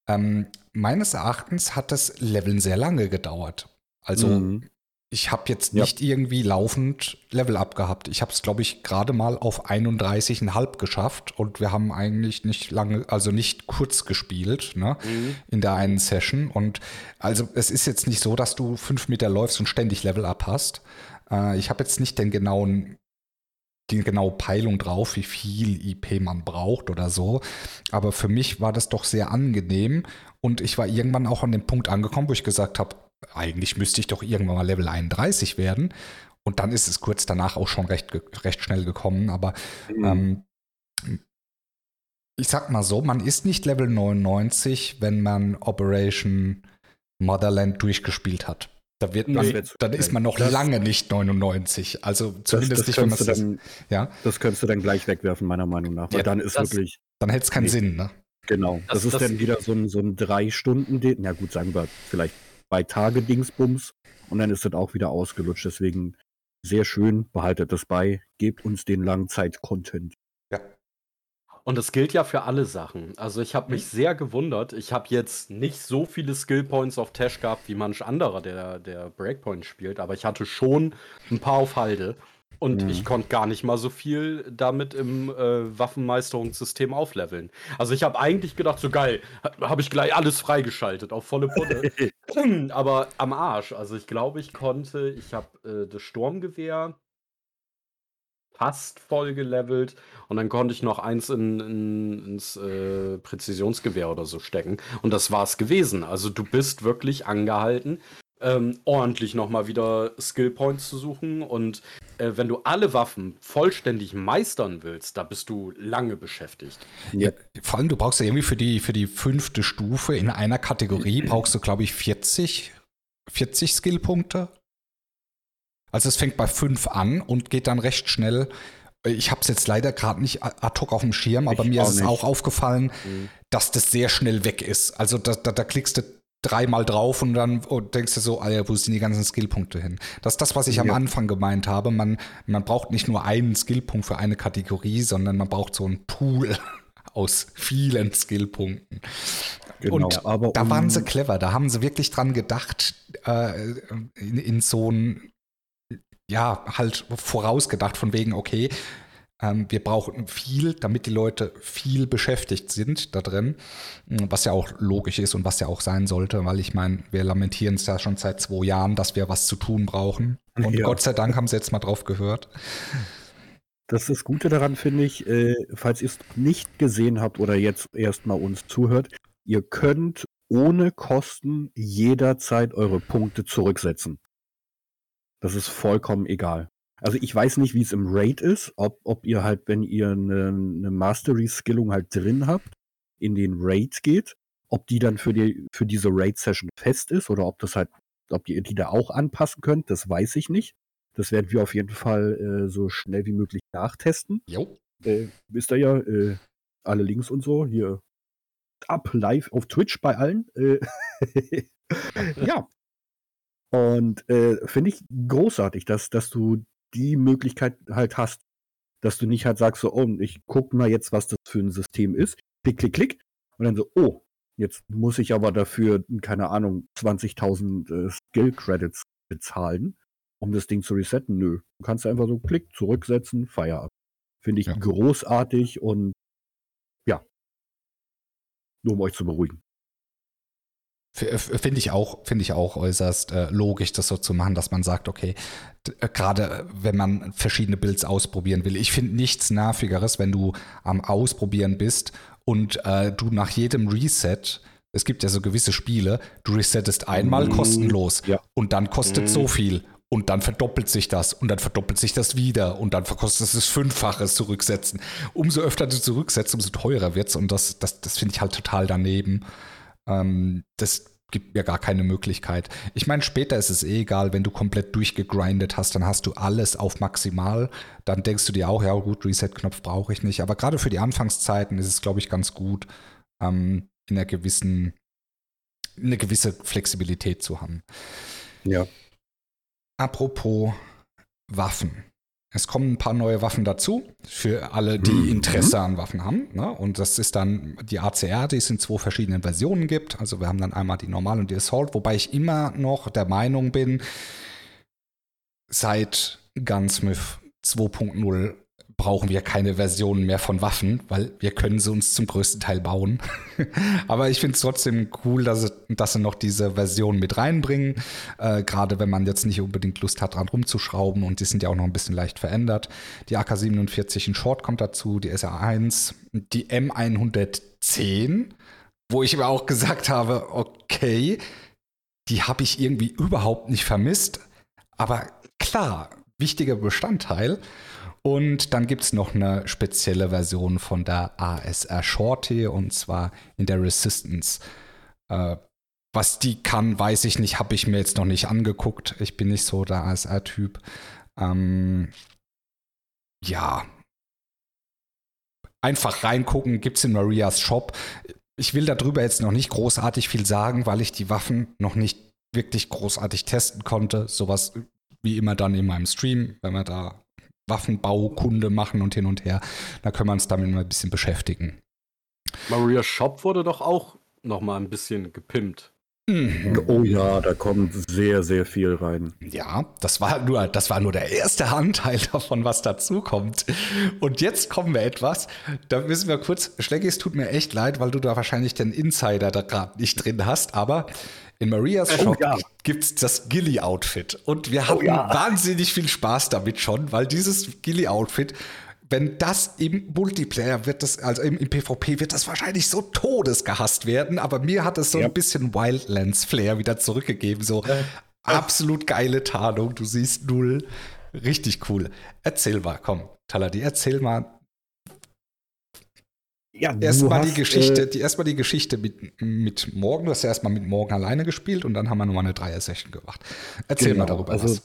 Ähm, meines Erachtens hat das Leveln sehr lange gedauert. Also Mhm. Ich habe jetzt Ja. nicht irgendwie laufend Level up gehabt. Ich habe es, glaube ich, gerade mal auf 31,5 geschafft und wir haben eigentlich nicht lange, also nicht kurz gespielt, ne, Mhm. in der einen Session. Und also es ist jetzt nicht so, dass du fünf Meter läufst und ständig Level up hast. Äh, ich habe jetzt nicht den genauen die genaue Peilung drauf, wie viel IP man braucht oder so. Aber für mich war das doch sehr angenehm und ich war irgendwann auch an dem Punkt angekommen, wo ich gesagt habe, eigentlich müsste ich doch irgendwann mal Level 31 werden. Und dann ist es kurz danach auch schon recht, recht schnell gekommen. Aber Mhm. ähm, ich sag mal so, man ist nicht Level 99, wenn man Operation Motherland durchgespielt hat. Da wird man, Das zu dann ist man noch Das- lange nicht 99. Also Das, zumindest das, nicht, wenn man dann, ja, das könntest du dann gleich wegwerfen, meiner Meinung nach. Weil Ja, dann ist das- wirklich, dann hätte es keinen Nee. Sinn, ne? genau. Das, Das- ist das- dann wieder so ein, so ein drei Stunden, na gut, sagen wir vielleicht zwei Tage Dingsbums und dann ist das auch wieder ausgelutscht. Deswegen sehr schön, behaltet das bei, gebt uns den Langzeit-Content. Ja. Und das gilt ja für alle Sachen. Also ich habe mich sehr gewundert. Ich habe jetzt nicht so viele Skill Points auf Tash gehabt wie manch anderer, der, der Breakpoint spielt, aber ich hatte schon ein paar auf Halde. Und Mhm. ich konnte gar nicht mal so viel damit im äh, Waffenmeisterungssystem aufleveln. Also ich habe eigentlich gedacht, so geil, ha- habe ich gleich alles freigeschaltet auf volle Pulle. aber am Arsch. Also ich glaube, ich konnte, ich habe äh, das Sturmgewehr fast voll gelevelt und dann konnte ich noch eins in, in, ins äh, Präzisionsgewehr oder so stecken und das war's gewesen. Also du bist wirklich angehalten, ähm, ordentlich nochmal wieder Skill Points zu suchen und äh, wenn du alle Waffen vollständig meistern willst, da bist du lange beschäftigt. Ja. Vor allem, du brauchst ja irgendwie für die, für die fünfte Stufe in einer Kategorie, brauchst du, glaube ich, 40, 40 Skillpunkte. Also es fängt bei 5 an und geht dann recht schnell. Ich habe es jetzt leider gerade nicht ad hoc auf dem Schirm, aber Ich mir ist es auch aufgefallen, Mhm. dass das sehr schnell weg ist. Also da, da, da klickst du dreimal drauf und dann oh, denkst du so, ah ja, wo sind die ganzen Skillpunkte hin? Das ist das, was ich am Ja. Anfang gemeint habe. Man, man braucht nicht nur einen Skillpunkt für eine Kategorie, sondern man braucht so einen Pool aus vielen Skillpunkten. Genau, Und aber da um- waren sie clever, da haben sie wirklich dran gedacht, äh, in, in so ein, ja, halt vorausgedacht von wegen, okay, wir brauchen viel, damit die Leute viel beschäftigt sind da drin, was ja auch logisch ist und was ja auch sein sollte, weil ich meine, wir lamentieren es ja schon seit zwei Jahren, dass wir was zu tun brauchen. Und Ja. Gott sei Dank haben sie jetzt mal drauf gehört. Das ist das Gute daran, finde ich, äh, falls ihr es nicht gesehen habt oder jetzt erstmal uns zuhört, ihr könnt ohne Kosten jederzeit eure Punkte zurücksetzen. Das ist vollkommen egal. Also ich weiß nicht, wie es im Raid ist, ob, ob ihr halt, wenn ihr eine, eine Mastery-Skillung halt drin habt, in den Raid geht, ob die dann für, die, für diese Raid-Session fest ist oder ob das halt, ob ihr die da auch anpassen könnt, das weiß ich nicht. Das werden wir auf jeden Fall äh, so schnell wie möglich nachtesten. Jo. Äh, wisst ihr ja, äh, alle Links und so, hier ab live auf Twitch bei allen. Äh, ja. Und äh, finde ich großartig, dass, dass du die Möglichkeit halt hast, dass du nicht halt sagst, so, oh, ich guck mal jetzt, was das für ein System ist. Klick, klick, klick. Und dann so, oh, jetzt muss ich aber dafür, keine Ahnung, 20.000 äh, Skill-Credits bezahlen. um das Ding zu resetten. Nö. Du kannst einfach so klick, zurücksetzen, Feierabend. Finde ich Ja. großartig und ja. Nur um euch zu beruhigen. Finde ich auch, finde ich auch äußerst äh, logisch, das so zu machen, dass man sagt, okay, äh, gerade äh, wenn man verschiedene Builds ausprobieren will. Ich finde nichts nervigeres, wenn du am Ausprobieren bist und äh, du nach jedem Reset, es gibt ja so gewisse Spiele, du resettest einmal Mm, kostenlos ja. und dann kostet Mm. so viel und dann verdoppelt sich das und dann verdoppelt sich das wieder und dann verkostet es das Fünffaches zurücksetzen. Umso öfter du zurücksetzt, umso teurer wird's und das, das, das finde ich halt total daneben. Ähm, das gibt mir gar keine Möglichkeit. Ich meine, später ist es eh egal, wenn du komplett durchgegrindet hast, dann hast du alles auf maximal. Dann denkst du dir auch, ja gut, Reset-Knopf brauche ich nicht. Aber gerade für die Anfangszeiten ist es, glaube ich, ganz gut, ähm, in einer gewissen, eine gewisse Flexibilität zu haben. Ja. Apropos Waffen. Es kommen ein paar neue Waffen dazu, für alle, die Mhm. Interesse an Waffen haben. Ne? Und das ist dann die ACR, die es in zwei verschiedenen Versionen gibt. Also wir haben dann einmal die Normal und die Assault, wobei ich immer noch der Meinung bin, seit Gunsmith 2.0 brauchen wir keine Versionen mehr von Waffen, weil wir können sie uns zum größten Teil bauen. Aber ich finde es trotzdem cool, dass sie, dass sie noch diese Version mit reinbringen. Äh, Gerade wenn man jetzt nicht unbedingt Lust hat, dran rumzuschrauben und die sind ja auch noch ein bisschen leicht verändert. Die AK-47 in Short kommt dazu, die SR1, die M110, wo ich aber auch gesagt habe, okay, die habe ich irgendwie überhaupt nicht vermisst. Aber klar, wichtiger Bestandteil. Und dann gibt es noch eine spezielle Version von der ASR Shorty und zwar in der Resistance. Äh, was die kann, weiß ich nicht, habe ich mir jetzt noch nicht angeguckt. Ich bin nicht so der ASR-Typ. Ähm, ja. Einfach reingucken, gibt es in Marias Shop. Ich will darüber jetzt noch nicht großartig viel sagen, weil ich die Waffen noch nicht wirklich großartig testen konnte. Sowas wie immer dann in meinem Stream, wenn wir da Waffenbaukunde machen und hin und her, da können wir uns damit mal ein bisschen beschäftigen. Maria Shop wurde doch auch noch mal ein bisschen gepimpt. Mhm. Oh ja, da kommt sehr, sehr viel rein. Ja, das war nur, das war nur der erste Anteil davon, was dazu kommt. Und jetzt kommen wir etwas. Da müssen wir kurz, Schlecki, es tut mir echt leid, weil du da wahrscheinlich den Insider da gerade nicht drin hast, aber in Marias Oh Shop ja. gibt's das Gilly-Outfit. Und wir hatten ja. wahnsinnig viel Spaß damit schon, weil dieses Gilly-Outfit, wenn das im Multiplayer wird das, also im, im PvP wird das wahrscheinlich so todesgehasst werden, aber mir hat es so Ja. ein bisschen Wildlands-Flair wieder zurückgegeben. So absolut geile Tarnung, du siehst null. Richtig cool. Erzähl mal, komm, Taladi, erzähl mal Ja, erstmal die hast, Geschichte, Äh, die erstmal die Geschichte mit, mit Morgen. Du hast ja erstmal mit Morgen alleine gespielt und dann haben wir nochmal eine Dreier-Session gemacht. Erzähl mal Genau, darüber also- was.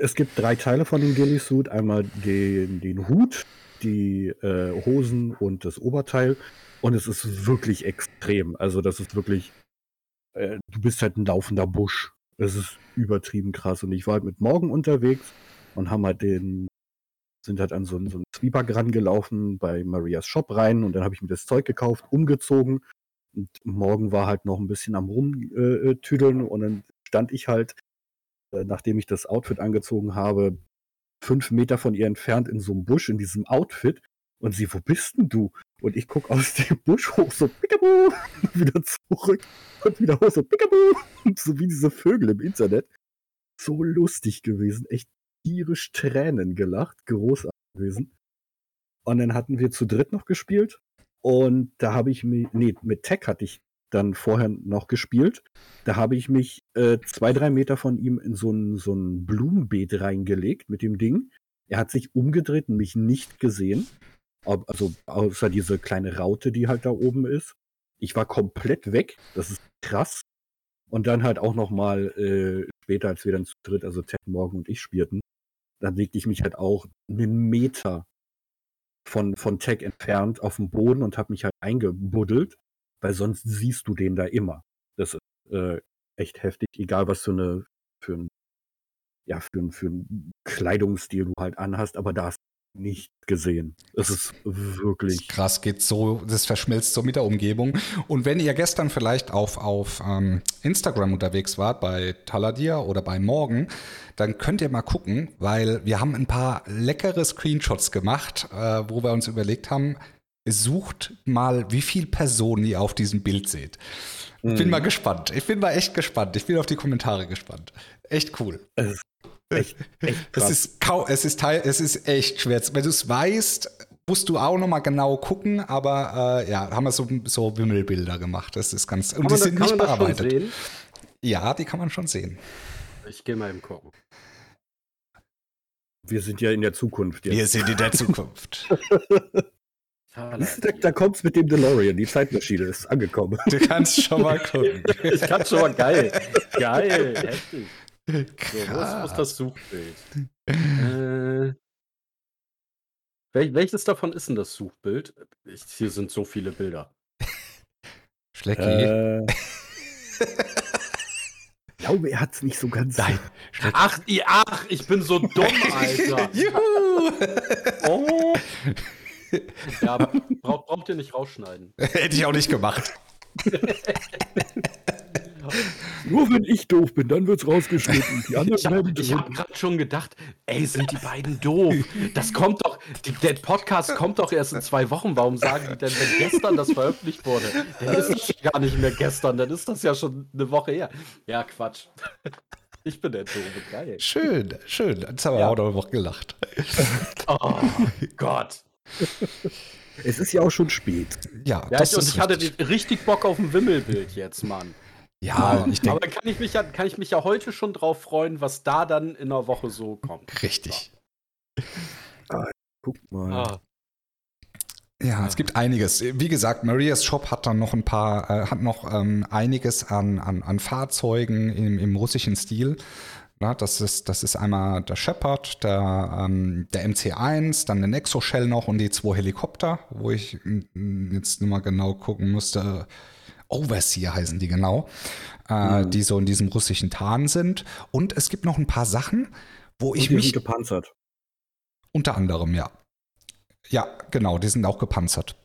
es gibt drei Teile von dem Ghillie Suit. Einmal den, den Hut, die äh, Hosen und das Oberteil. Und es ist wirklich extrem. Also das ist wirklich, äh, du bist halt ein laufender Busch. Es ist übertrieben krass. Und ich war halt mit Morgen unterwegs und haben halt den, sind halt an so, einen- so einen Zwieback rangelaufen bei Marias Shop rein und dann habe ich mir das Zeug gekauft, umgezogen. Und Morgen war halt noch ein bisschen am Rumtüdeln und dann stand ich halt äh, nachdem ich das Outfit angezogen habe, fünf Meter von ihr entfernt in so einem Busch in diesem Outfit. Und sie, wo bist denn du? Und ich gucke aus dem Busch hoch, so Pikabu, wieder zurück und wieder hoch, so Pikabu, so wie diese Vögel im Internet. So lustig gewesen, echt tierisch Tränen gelacht, großartig gewesen. Und dann hatten wir zu dritt noch gespielt. Und da habe ich mich, nee, mit Tech hatte ich dann vorher noch gespielt. Da habe ich mich äh, zwei, drei Meter von ihm in so ein, so ein Blumenbeet reingelegt mit dem Ding. Er hat sich umgedreht und mich nicht gesehen. Also außer diese kleine Raute, die halt da oben ist. Ich war komplett weg. Das ist krass. Und dann halt auch noch mal äh, später, als wir dann zu dritt, also Ted Morgan und ich spielten, dann legte ich mich halt auch einen Meter von, von Tech entfernt auf den Boden und habe mich halt eingebuddelt, weil sonst siehst du den da immer. Das ist äh, echt heftig, egal was für eine für ein ja für ein, für ein Kleidungsstil du halt anhast, aber da ist nicht gesehen. Es ist wirklich. Krass, geht so, das verschmilzt so mit der Umgebung. Und wenn ihr gestern vielleicht auf, auf ähm, Instagram unterwegs wart, bei Taladir oder bei Morgen, dann könnt ihr mal gucken, weil wir haben ein paar leckere Screenshots gemacht, äh, wo wir uns überlegt haben, sucht mal, wie viele Personen ihr auf diesem Bild seht. Ich bin Mhm. mal gespannt. Ich bin mal echt gespannt. Ich bin auf die Kommentare gespannt. Echt cool. Es echt, Es ist, kau es ist, teil es ist echt schwer. Wenn du es weißt, musst du auch noch mal genau gucken, aber äh, ja, haben wir so, so Wimmelbilder gemacht. Das ist ganz. Und Kann die man, das, sind kann nicht man das schon bearbeitet. sehen? Ja, die kann man schon sehen. Ich gehe mal eben gucken. Wir sind ja in der Zukunft jetzt. sind in der Zukunft. Da, da kommt's mit dem DeLorean. Die Zeitmaschine ist angekommen. Du kannst schon mal gucken. Ich kann schon mal geil. Geil, heftig. So, wo, ist, Krass. das Suchbild? äh, wel, welches davon ist denn das Suchbild? Ich, hier sind so viele Bilder. Schlecki. Äh, ich glaube, er hat's nicht so ganz. Nein. Ach, i- ach, ich bin so dumm, Alter. Juhu! Oh. Ja, braucht, braucht ihr nicht rausschneiden. Hätte ich auch nicht gemacht. Nur wenn ich doof bin, dann wird's rausgeschnitten. Die anderen Ich habe hab gerade schon gedacht, ey, sind die beiden doof? Das kommt doch, die, der Podcast kommt doch erst in zwei Wochen. Warum sagen die denn, wenn gestern das veröffentlicht wurde? Dann ist das gar nicht mehr gestern, dann ist das ja schon eine Woche her. Ja, Quatsch. Ich bin der Doofe, geil. Schön, schön. Jetzt haben wir Ja. auch noch gelacht. Oh Gott. Es ist ja auch schon spät. Ja, Ja, das ich, und ich hatte richtig. richtig Bock auf ein Wimmelbild jetzt, Mann. Ja, ich Aber denke, kann ich, mich ja, kann ich mich ja heute schon drauf freuen, was da dann in einer Woche so kommt. richtig. Guck mal. Ah, Ja, es gibt einiges. Wie gesagt, Marias Shop hat dann noch ein paar, äh, hat noch ähm, einiges an, an, an Fahrzeugen im, im russischen Stil. Na, das, ist, das ist einmal der Shepard, der, ähm, der MC1, dann der Nexo Shell noch und die zwei Helikopter, wo ich mm, jetzt nur mal genau gucken musste. Overseer heißen die genau, äh, Mhm. die so in diesem russischen Tarn sind. Und es gibt noch ein paar Sachen, wo ich Und die mich sind gepanzert. unter anderem, ja. Ja, genau, die sind auch gepanzert.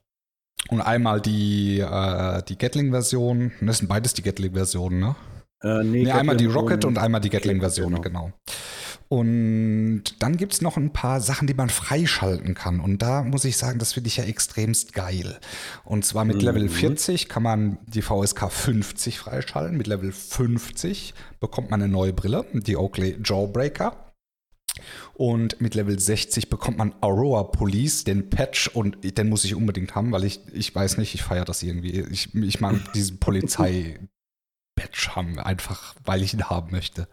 Und einmal die, äh, die Gatling-Version, das sind beides die Gatling-Versionen, ne? Äh, Nee, einmal die Gatling Rocket und einmal die Gatling-Version, genau. genau. Und dann gibt es noch ein paar Sachen, die man freischalten kann. Und da muss ich sagen, das finde ich ja extremst geil. Und zwar mit Mhm. Level 40 kann man die VSK 50 freischalten. Mit Level 50 bekommt man eine neue Brille, die Oakley Jawbreaker. Und mit Level 60 bekommt man Aurora Police, den Patch, und den muss ich unbedingt haben, weil ich, ich weiß nicht, ich feiere das irgendwie. Ich, ich mag diesen Polizei-Patch haben, einfach weil ich ihn haben möchte.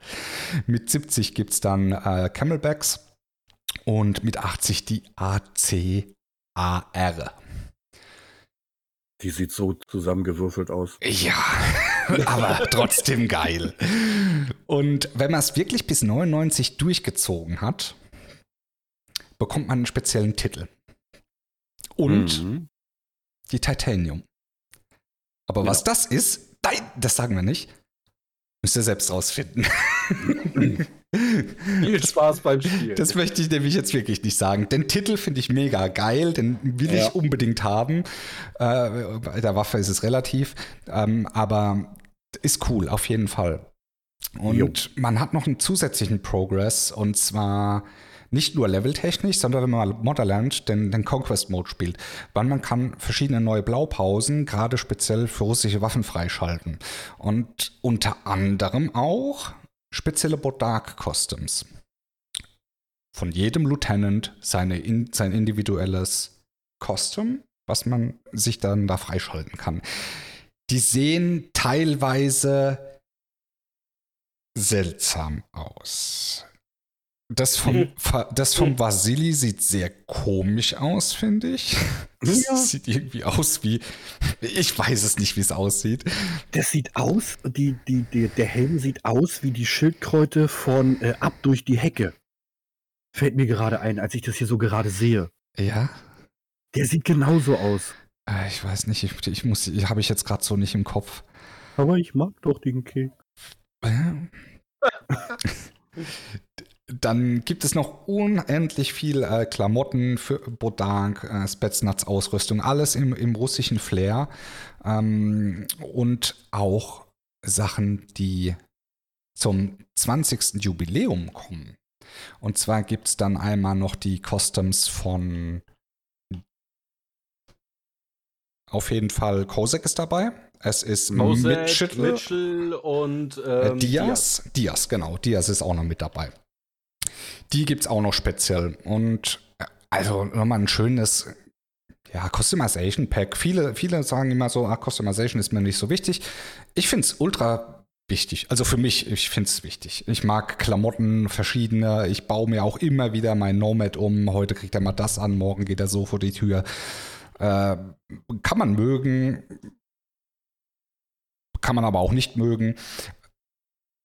Mit 70 gibt es dann äh, Camelbacks und mit 80 die ACAR. Die sieht so zusammengewürfelt aus. Ja, aber trotzdem geil. Und wenn man es wirklich bis 99 durchgezogen hat, bekommt man einen speziellen Titel. Und Mhm. die Titanium. Aber Ja. was das ist, nein, das sagen wir nicht. Müsst ihr selbst rausfinden. viel Spaß beim Spielen. Das möchte ich nämlich jetzt wirklich nicht sagen. Den Titel finde ich mega geil, den will Ja. ich unbedingt haben. Äh, bei der Waffe ist es relativ, ähm, aber ist cool, auf jeden Fall. Und Jo. man hat noch einen zusätzlichen Progress und zwar nicht nur leveltechnisch, sondern wenn man Motherland den, den Conquest Mode spielt, weil man kann verschiedene neue Blaupausen, gerade speziell für russische Waffen freischalten. Und unter anderem auch spezielle Bodark Customs von jedem Lieutenant seine in, sein individuelles Custom, was man sich dann da freischalten kann. Die sehen teilweise seltsam aus. Das vom, Mhm. Das vom Vasili sieht sehr komisch aus, finde ich. Das Ja. sieht irgendwie aus wie. Ich weiß es nicht, wie es aussieht. Das sieht aus, die, die, die, der Helm sieht aus wie die Schildkröte von äh, Ab durch die Hecke. Fällt mir gerade ein, als ich das hier so gerade sehe. Ja. Der sieht genauso aus. Äh, Ich weiß nicht, ich, ich muss, ich, habe ich jetzt gerade so nicht im Kopf. Aber ich mag doch den Keks. Äh? dann gibt es noch unendlich viel äh, Klamotten für Bodank, äh, Spetsnaz-Ausrüstung, alles im, im russischen Flair. Ähm, und auch Sachen, die zum 20. Jubiläum kommen. Und zwar gibt es dann einmal noch die Customs von auf jeden Fall Kosek ist dabei. Es ist Mosek, Mitchell, Mitchell und äh, ähm, Diaz. Diaz, genau. Diaz ist auch noch mit dabei. Die gibt es auch noch speziell. Und äh, also nochmal ein schönes ja, Customization Pack. Viele, viele sagen immer so, ah, Customization ist mir nicht so wichtig. Ich finde es ultra wichtig. Also für mich, ich finde es wichtig. Ich mag Klamotten, verschiedene. Ich baue mir auch immer wieder mein Nomad um. Heute kriegt er mal das an, morgen geht er so vor die Tür. Äh, kann man mögen, kann man aber auch nicht mögen.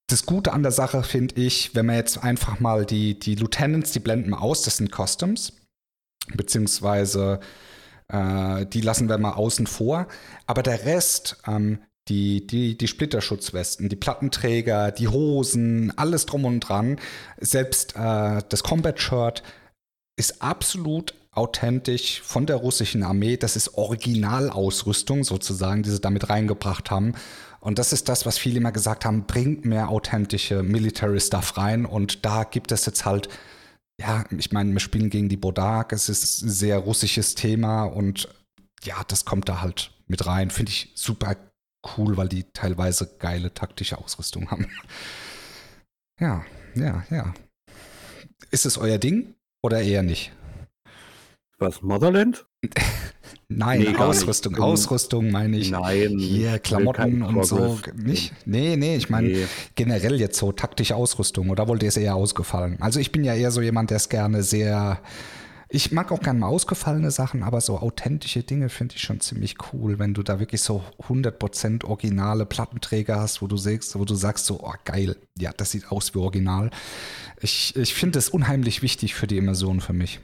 Das Gute an der Sache finde ich, wenn man jetzt einfach mal die, die Lieutenants, die blenden wir aus, das sind Customs, beziehungsweise äh, die lassen wir mal außen vor. Aber der Rest, ähm, die, die, die Splitterschutzwesten, die Plattenträger, die Hosen, alles drum und dran, selbst äh, das Combat-Shirt ist absolut authentisch von der russischen Armee. Das ist Originalausrüstung sozusagen, die sie damit reingebracht haben. Und das ist das, was viele immer gesagt haben, bringt mehr authentische Military Stuff rein. Und da gibt es jetzt halt, ja, ich meine, wir spielen gegen die Bodak, es ist ein sehr russisches Thema und ja, das kommt da halt mit rein. Finde ich super cool, weil die teilweise geile taktische Ausrüstung haben. Ja, ja, ja. Ist es euer Ding oder eher nicht? Was, Motherland? Nein, Nee, Ausrüstung, nicht. Ausrüstung meine ich. Nein. Hier, Klamotten und so. Nicht? Nee, nee, ich meine Nee. generell jetzt so taktische Ausrüstung. Oder wollt ihr es eher ausgefallen? Also ich bin ja eher so jemand, der es gerne sehr. Ich mag auch gerne mal ausgefallene Sachen, aber so authentische Dinge finde ich schon ziemlich cool, wenn du da wirklich so 100% originale Plattenträger hast, wo du siehst, wo du sagst so, oh geil, ja, das sieht aus wie original. Ich, ich finde es unheimlich wichtig für die Immersion für mich.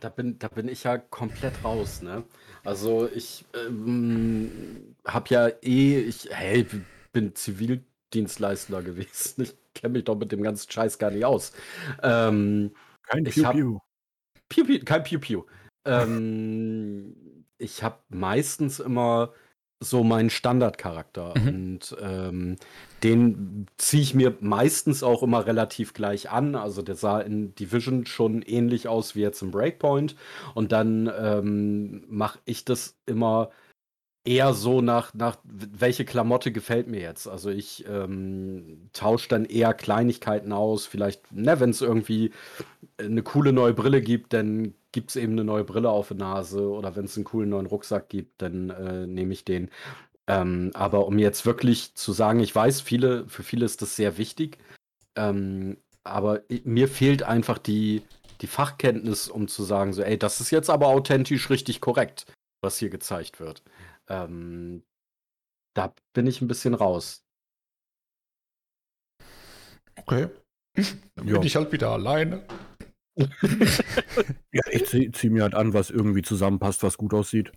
Da bin, da bin ich ja komplett raus, ne? Also ich ähm, habe ja eh, ich hey, bin Zivildienstleister gewesen. Ich kenne mich doch mit dem ganzen Scheiß gar nicht aus. Ähm, Kein Ich hab- Piu. Piu, piu, kein Piu Piu. Ähm, ich habe meistens immer so meinen Standardcharakter Mhm. und ähm, den ziehe ich mir meistens auch immer relativ gleich an. Also der sah in Division schon ähnlich aus wie jetzt im Breakpoint und dann ähm, mache ich das immer eher so nach, nach welche Klamotte gefällt mir jetzt. Also ich ähm, tausche dann eher Kleinigkeiten aus. Vielleicht, ne, wenn es irgendwie eine coole neue Brille gibt, dann gibt es eben eine neue Brille auf der Nase. Oder wenn es einen coolen neuen Rucksack gibt, dann äh, nehme ich den. Ähm, aber um jetzt wirklich zu sagen, ich weiß, viele, für viele ist das sehr wichtig. Ähm, aber mir fehlt einfach die, die Fachkenntnis, um zu sagen, so, ey, das ist jetzt aber authentisch richtig korrekt, was hier gezeigt wird. Ähm, da bin ich ein bisschen raus. Okay. Dann bin ich halt wieder alleine. Ja, ich ziehe zieh mir halt an, was irgendwie zusammenpasst, was gut aussieht.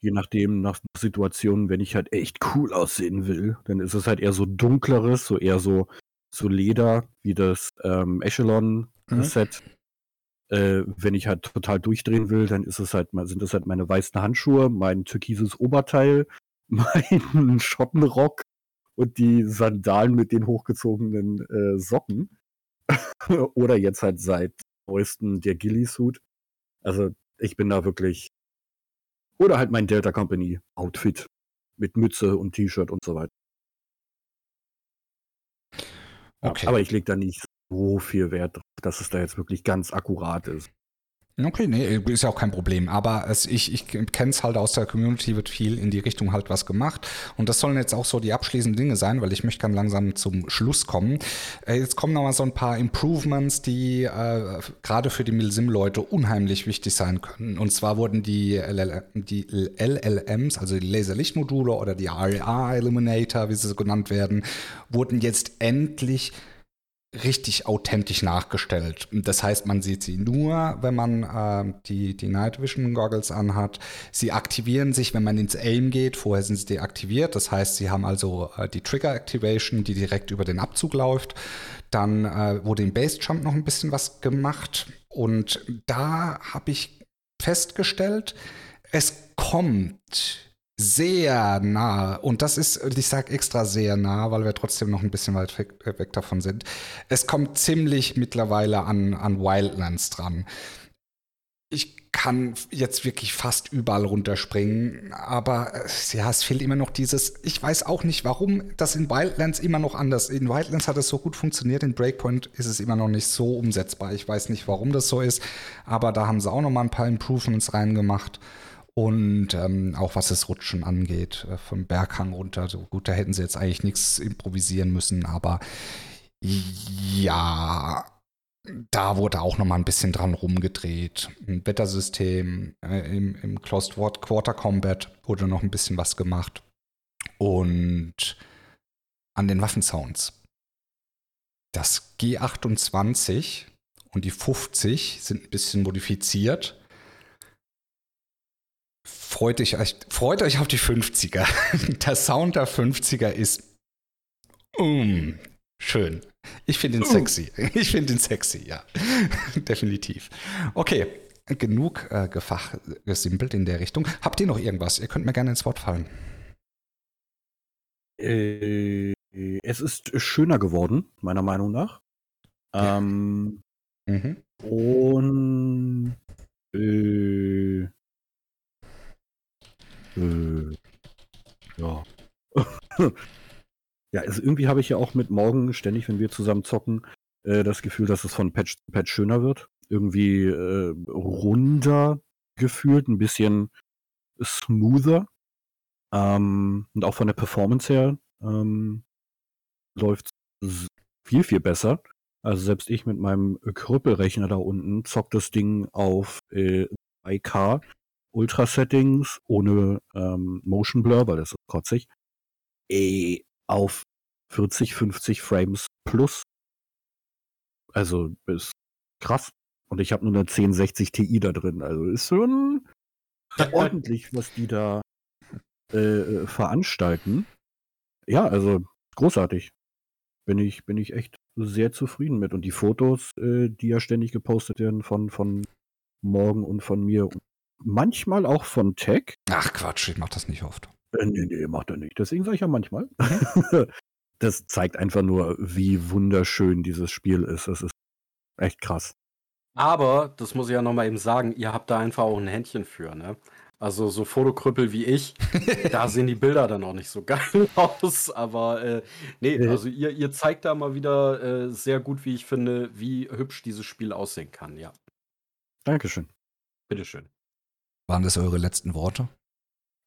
Je nachdem, nach Situationen, wenn ich halt echt cool aussehen will, dann ist es halt eher so dunkleres, so eher so, so Leder, wie das ähm, Echelon-Set. Äh, wenn ich halt total durchdrehen will, dann ist es halt, sind es halt meine weißen Handschuhe, mein türkises Oberteil, mein Schottenrock und die Sandalen mit den hochgezogenen äh, Socken. Oder jetzt halt seit neuesten der Ghillie-Suit. Also ich bin da wirklich. Oder halt mein Delta Company Outfit mit Mütze und T-Shirt und so weiter. Okay. Aber ich lege da nicht so viel Wert drauf, dass es da jetzt wirklich ganz akkurat ist. Okay, nee, ist ja auch kein Problem. Aber es, ich, ich kenne es halt aus der Community, wird viel in die Richtung halt was gemacht. Und das sollen jetzt auch so die abschließenden Dinge sein, weil ich möchte ganz langsam zum Schluss kommen. Äh, jetzt kommen noch mal so ein paar Improvements, die äh, gerade für die Milsim-Leute unheimlich wichtig sein können. Und zwar wurden die, LL, die LLMs, also die Laserlichtmodule oder die RA Illuminator, wie sie so genannt werden, wurden jetzt endlich richtig authentisch nachgestellt. Das heißt, man sieht sie nur, wenn man äh, die, die Night Vision Goggles anhat. Sie aktivieren sich, wenn man ins Aim geht. Vorher sind sie deaktiviert. Das heißt, sie haben also äh, die Trigger Activation, die direkt über den Abzug läuft. Dann äh, wurde im Base Jump noch ein bisschen was gemacht. Und da habe ich festgestellt, es kommt sehr nah. Und das ist, ich sage extra sehr nah, weil wir trotzdem noch ein bisschen weit weg, äh, weg, davon sind. Es kommt ziemlich mittlerweile an, an Wildlands dran. Ich kann jetzt wirklich fast überall runterspringen, aber äh, ja, es fehlt immer noch dieses. Ich weiß auch nicht, warum das in Wildlands immer noch anders. In Wildlands hat es so gut funktioniert, in Breakpoint ist es immer noch nicht so umsetzbar. Ich weiß nicht, warum das so ist, aber da haben sie auch noch mal ein paar Improvements reingemacht. Und ähm, auch was das Rutschen angeht, äh, vom Berghang runter. So gut, da hätten sie jetzt eigentlich nichts improvisieren müssen, aber ja, da wurde auch noch mal ein bisschen dran rumgedreht. Ein Wettersystem, äh, im, im Closed Quarter Combat wurde noch ein bisschen was gemacht. Und an den Waffensounds. Das G28 und die 50 sind ein bisschen modifiziert freut euch, freut euch auf die 50er. Der Sound der 50er ist um, schön. Ich finde ihn uh. sexy. Ich finde ihn sexy, ja. Definitiv. Okay, genug äh, gefachgesimpelt in der Richtung. Habt ihr noch irgendwas? Ihr könnt mir gerne ins Wort fallen. Äh, es ist schöner geworden, meiner Meinung nach. Ähm, mhm. Und äh, äh, ja. ja, also irgendwie habe ich ja auch mit Morgen ständig, wenn wir zusammen zocken, äh, das Gefühl, dass es von Patch zu Patch schöner wird. Irgendwie äh, runder gefühlt, ein bisschen smoother. Ähm, und auch von der Performance her ähm, läuft viel, viel besser. Also selbst ich mit meinem Krüppelrechner da unten zock das Ding auf äh, 2K Ultra-Settings, ohne ähm, Motion Blur, weil das ist kotzig, eh, auf 40, 50 Frames plus. Also ist krass. Und ich habe nur eine 1060 Ti da drin. Also ist schon ordentlich, was die da äh, äh, veranstalten. Ja, also großartig. Bin ich, bin ich echt sehr zufrieden mit. Und die Fotos, äh, die ja ständig gepostet werden von, von Morgen und von mir manchmal auch von Tech. Ach Quatsch, ich mach das nicht oft. Äh, nee, nee, macht er nicht. Deswegen sage ich ja manchmal. Das zeigt einfach nur, wie wunderschön dieses Spiel ist. Das ist echt krass. Aber, das muss ich ja nochmal eben sagen, ihr habt da einfach auch ein Händchen für, ne? Also so Fotokrüppel wie ich, da sehen die Bilder dann auch nicht so geil aus. Aber äh, nee, also ihr, ihr zeigt da mal wieder äh, sehr gut, wie ich finde, wie hübsch dieses Spiel aussehen kann, ja. Dankeschön. Bitteschön. Waren das eure letzten Worte?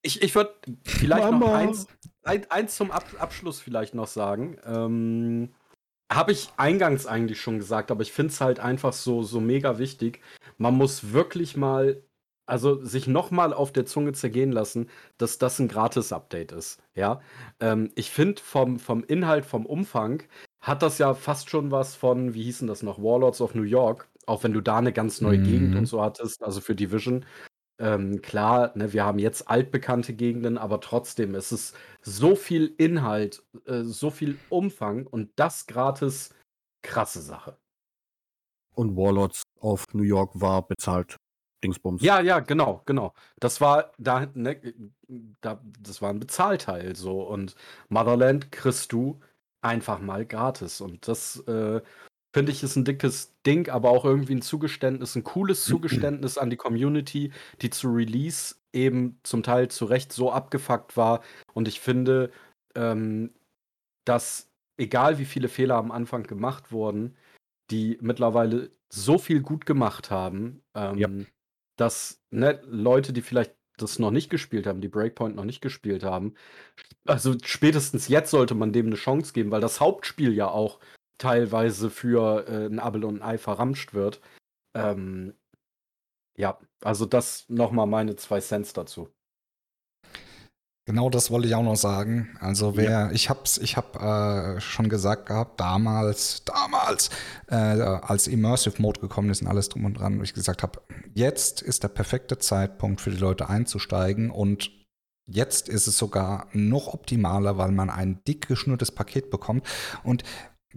Ich, ich würde vielleicht Mama. noch eins, ein, eins zum Ab Abschluss vielleicht noch sagen. Ähm, Habe ich eingangs eigentlich schon gesagt, aber ich finde es halt einfach so, so mega wichtig. Man muss wirklich mal, also sich nochmal auf der Zunge zergehen lassen, dass das ein Gratis-Update ist. Ja, ähm, ich finde vom, vom Inhalt, vom Umfang hat das ja fast schon was von, wie hießen das noch, Warlords of New York. Auch wenn du da eine ganz neue mhm. Gegend und so hattest, also für Division. Ähm, klar, ne, wir haben jetzt altbekannte Gegenden, aber trotzdem ist es so viel Inhalt, äh, so viel Umfang und das gratis, krasse Sache. Und Warlords of New York war bezahlt. Dingsbums. Ja, ja, genau, genau. Das war da, ne, da, das war ein Bezahlteil so und Motherland kriegst du einfach mal gratis und das äh, finde ich, ist ein dickes Ding, aber auch irgendwie ein Zugeständnis, ein cooles Zugeständnis an die Community, die zu Release eben zum Teil zu Recht so abgefuckt war. Und ich finde, ähm, dass egal wie viele Fehler am Anfang gemacht wurden, die mittlerweile so viel gut gemacht haben, ähm, ja. dass ne, Leute, die vielleicht das noch nicht gespielt haben, die Breakpoint noch nicht gespielt haben, also spätestens jetzt sollte man dem eine Chance geben, weil das Hauptspiel ja auch teilweise für äh, ein Abel und ein Ei verramscht wird. Ähm, ja, also das nochmal meine zwei Cents dazu. Genau das wollte ich auch noch sagen. Also wer, ja. ich hab's, ich hab äh, schon gesagt gehabt, damals, damals, äh, als Immersive Mode gekommen ist und alles drum und dran, wo ich gesagt habe, jetzt ist der perfekte Zeitpunkt für die Leute einzusteigen und jetzt ist es sogar noch optimaler, weil man ein dick geschnürtes Paket bekommt. Und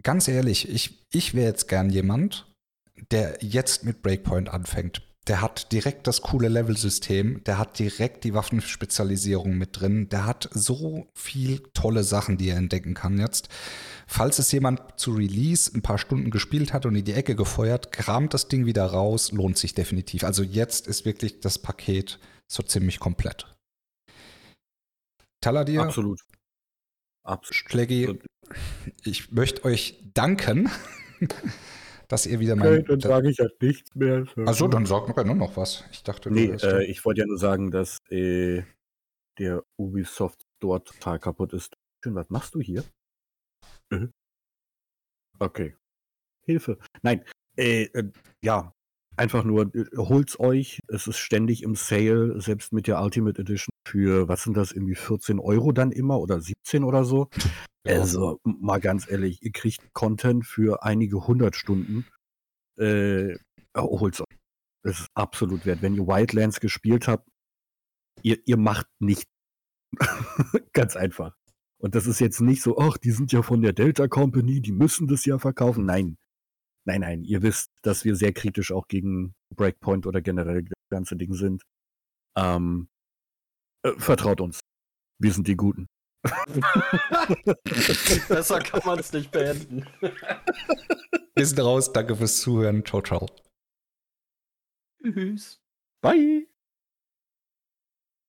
ganz ehrlich, ich, ich wäre jetzt gern jemand, der jetzt mit Breakpoint anfängt der hat direkt das coole Level-System, der hat direkt die Waffenspezialisierung mit drin, der hat so viel tolle Sachen, die er entdecken kann jetzt. Falls es jemand zu Release ein paar Stunden gespielt hat und in die Ecke gefeuert, kramt das Ding wieder raus, lohnt sich definitiv. Also jetzt ist wirklich das Paket so ziemlich komplett. Taladir. Absolut. Absolut. Schlägi, ich möchte euch danken. dass ihr wieder mal. Okay, dann sage ich halt nichts mehr. Achso, dann sag mir nur noch was. Ich dachte, nee, äh, ich wollte ja nur sagen, dass äh, der Ubisoft Store total kaputt ist. Schön, was machst du hier? Mhm. Okay. Hilfe. Nein, äh, äh, ja, einfach nur, äh, holt's euch. Es ist ständig im Sale, selbst mit der Ultimate Edition für, was sind das, irgendwie 14 Euro dann immer oder 17 oder so. Also, mal ganz ehrlich, ihr kriegt Content für einige hundert Stunden. Äh, oh, holt's euch. Das ist absolut wert. Wenn ihr Wildlands gespielt habt, ihr, ihr macht nicht. ganz einfach. Und das ist jetzt nicht so, ach, die sind ja von der Delta Company, die müssen das ja verkaufen. Nein. Nein, nein. Ihr wisst, dass wir sehr kritisch auch gegen Breakpoint oder generell das ganze Ding sind. Ähm, äh, vertraut uns. Wir sind die Guten. Besser kann man es nicht beenden. Wir sind raus. Danke fürs Zuhören. Ciao, ciao. Tschüss. Bye.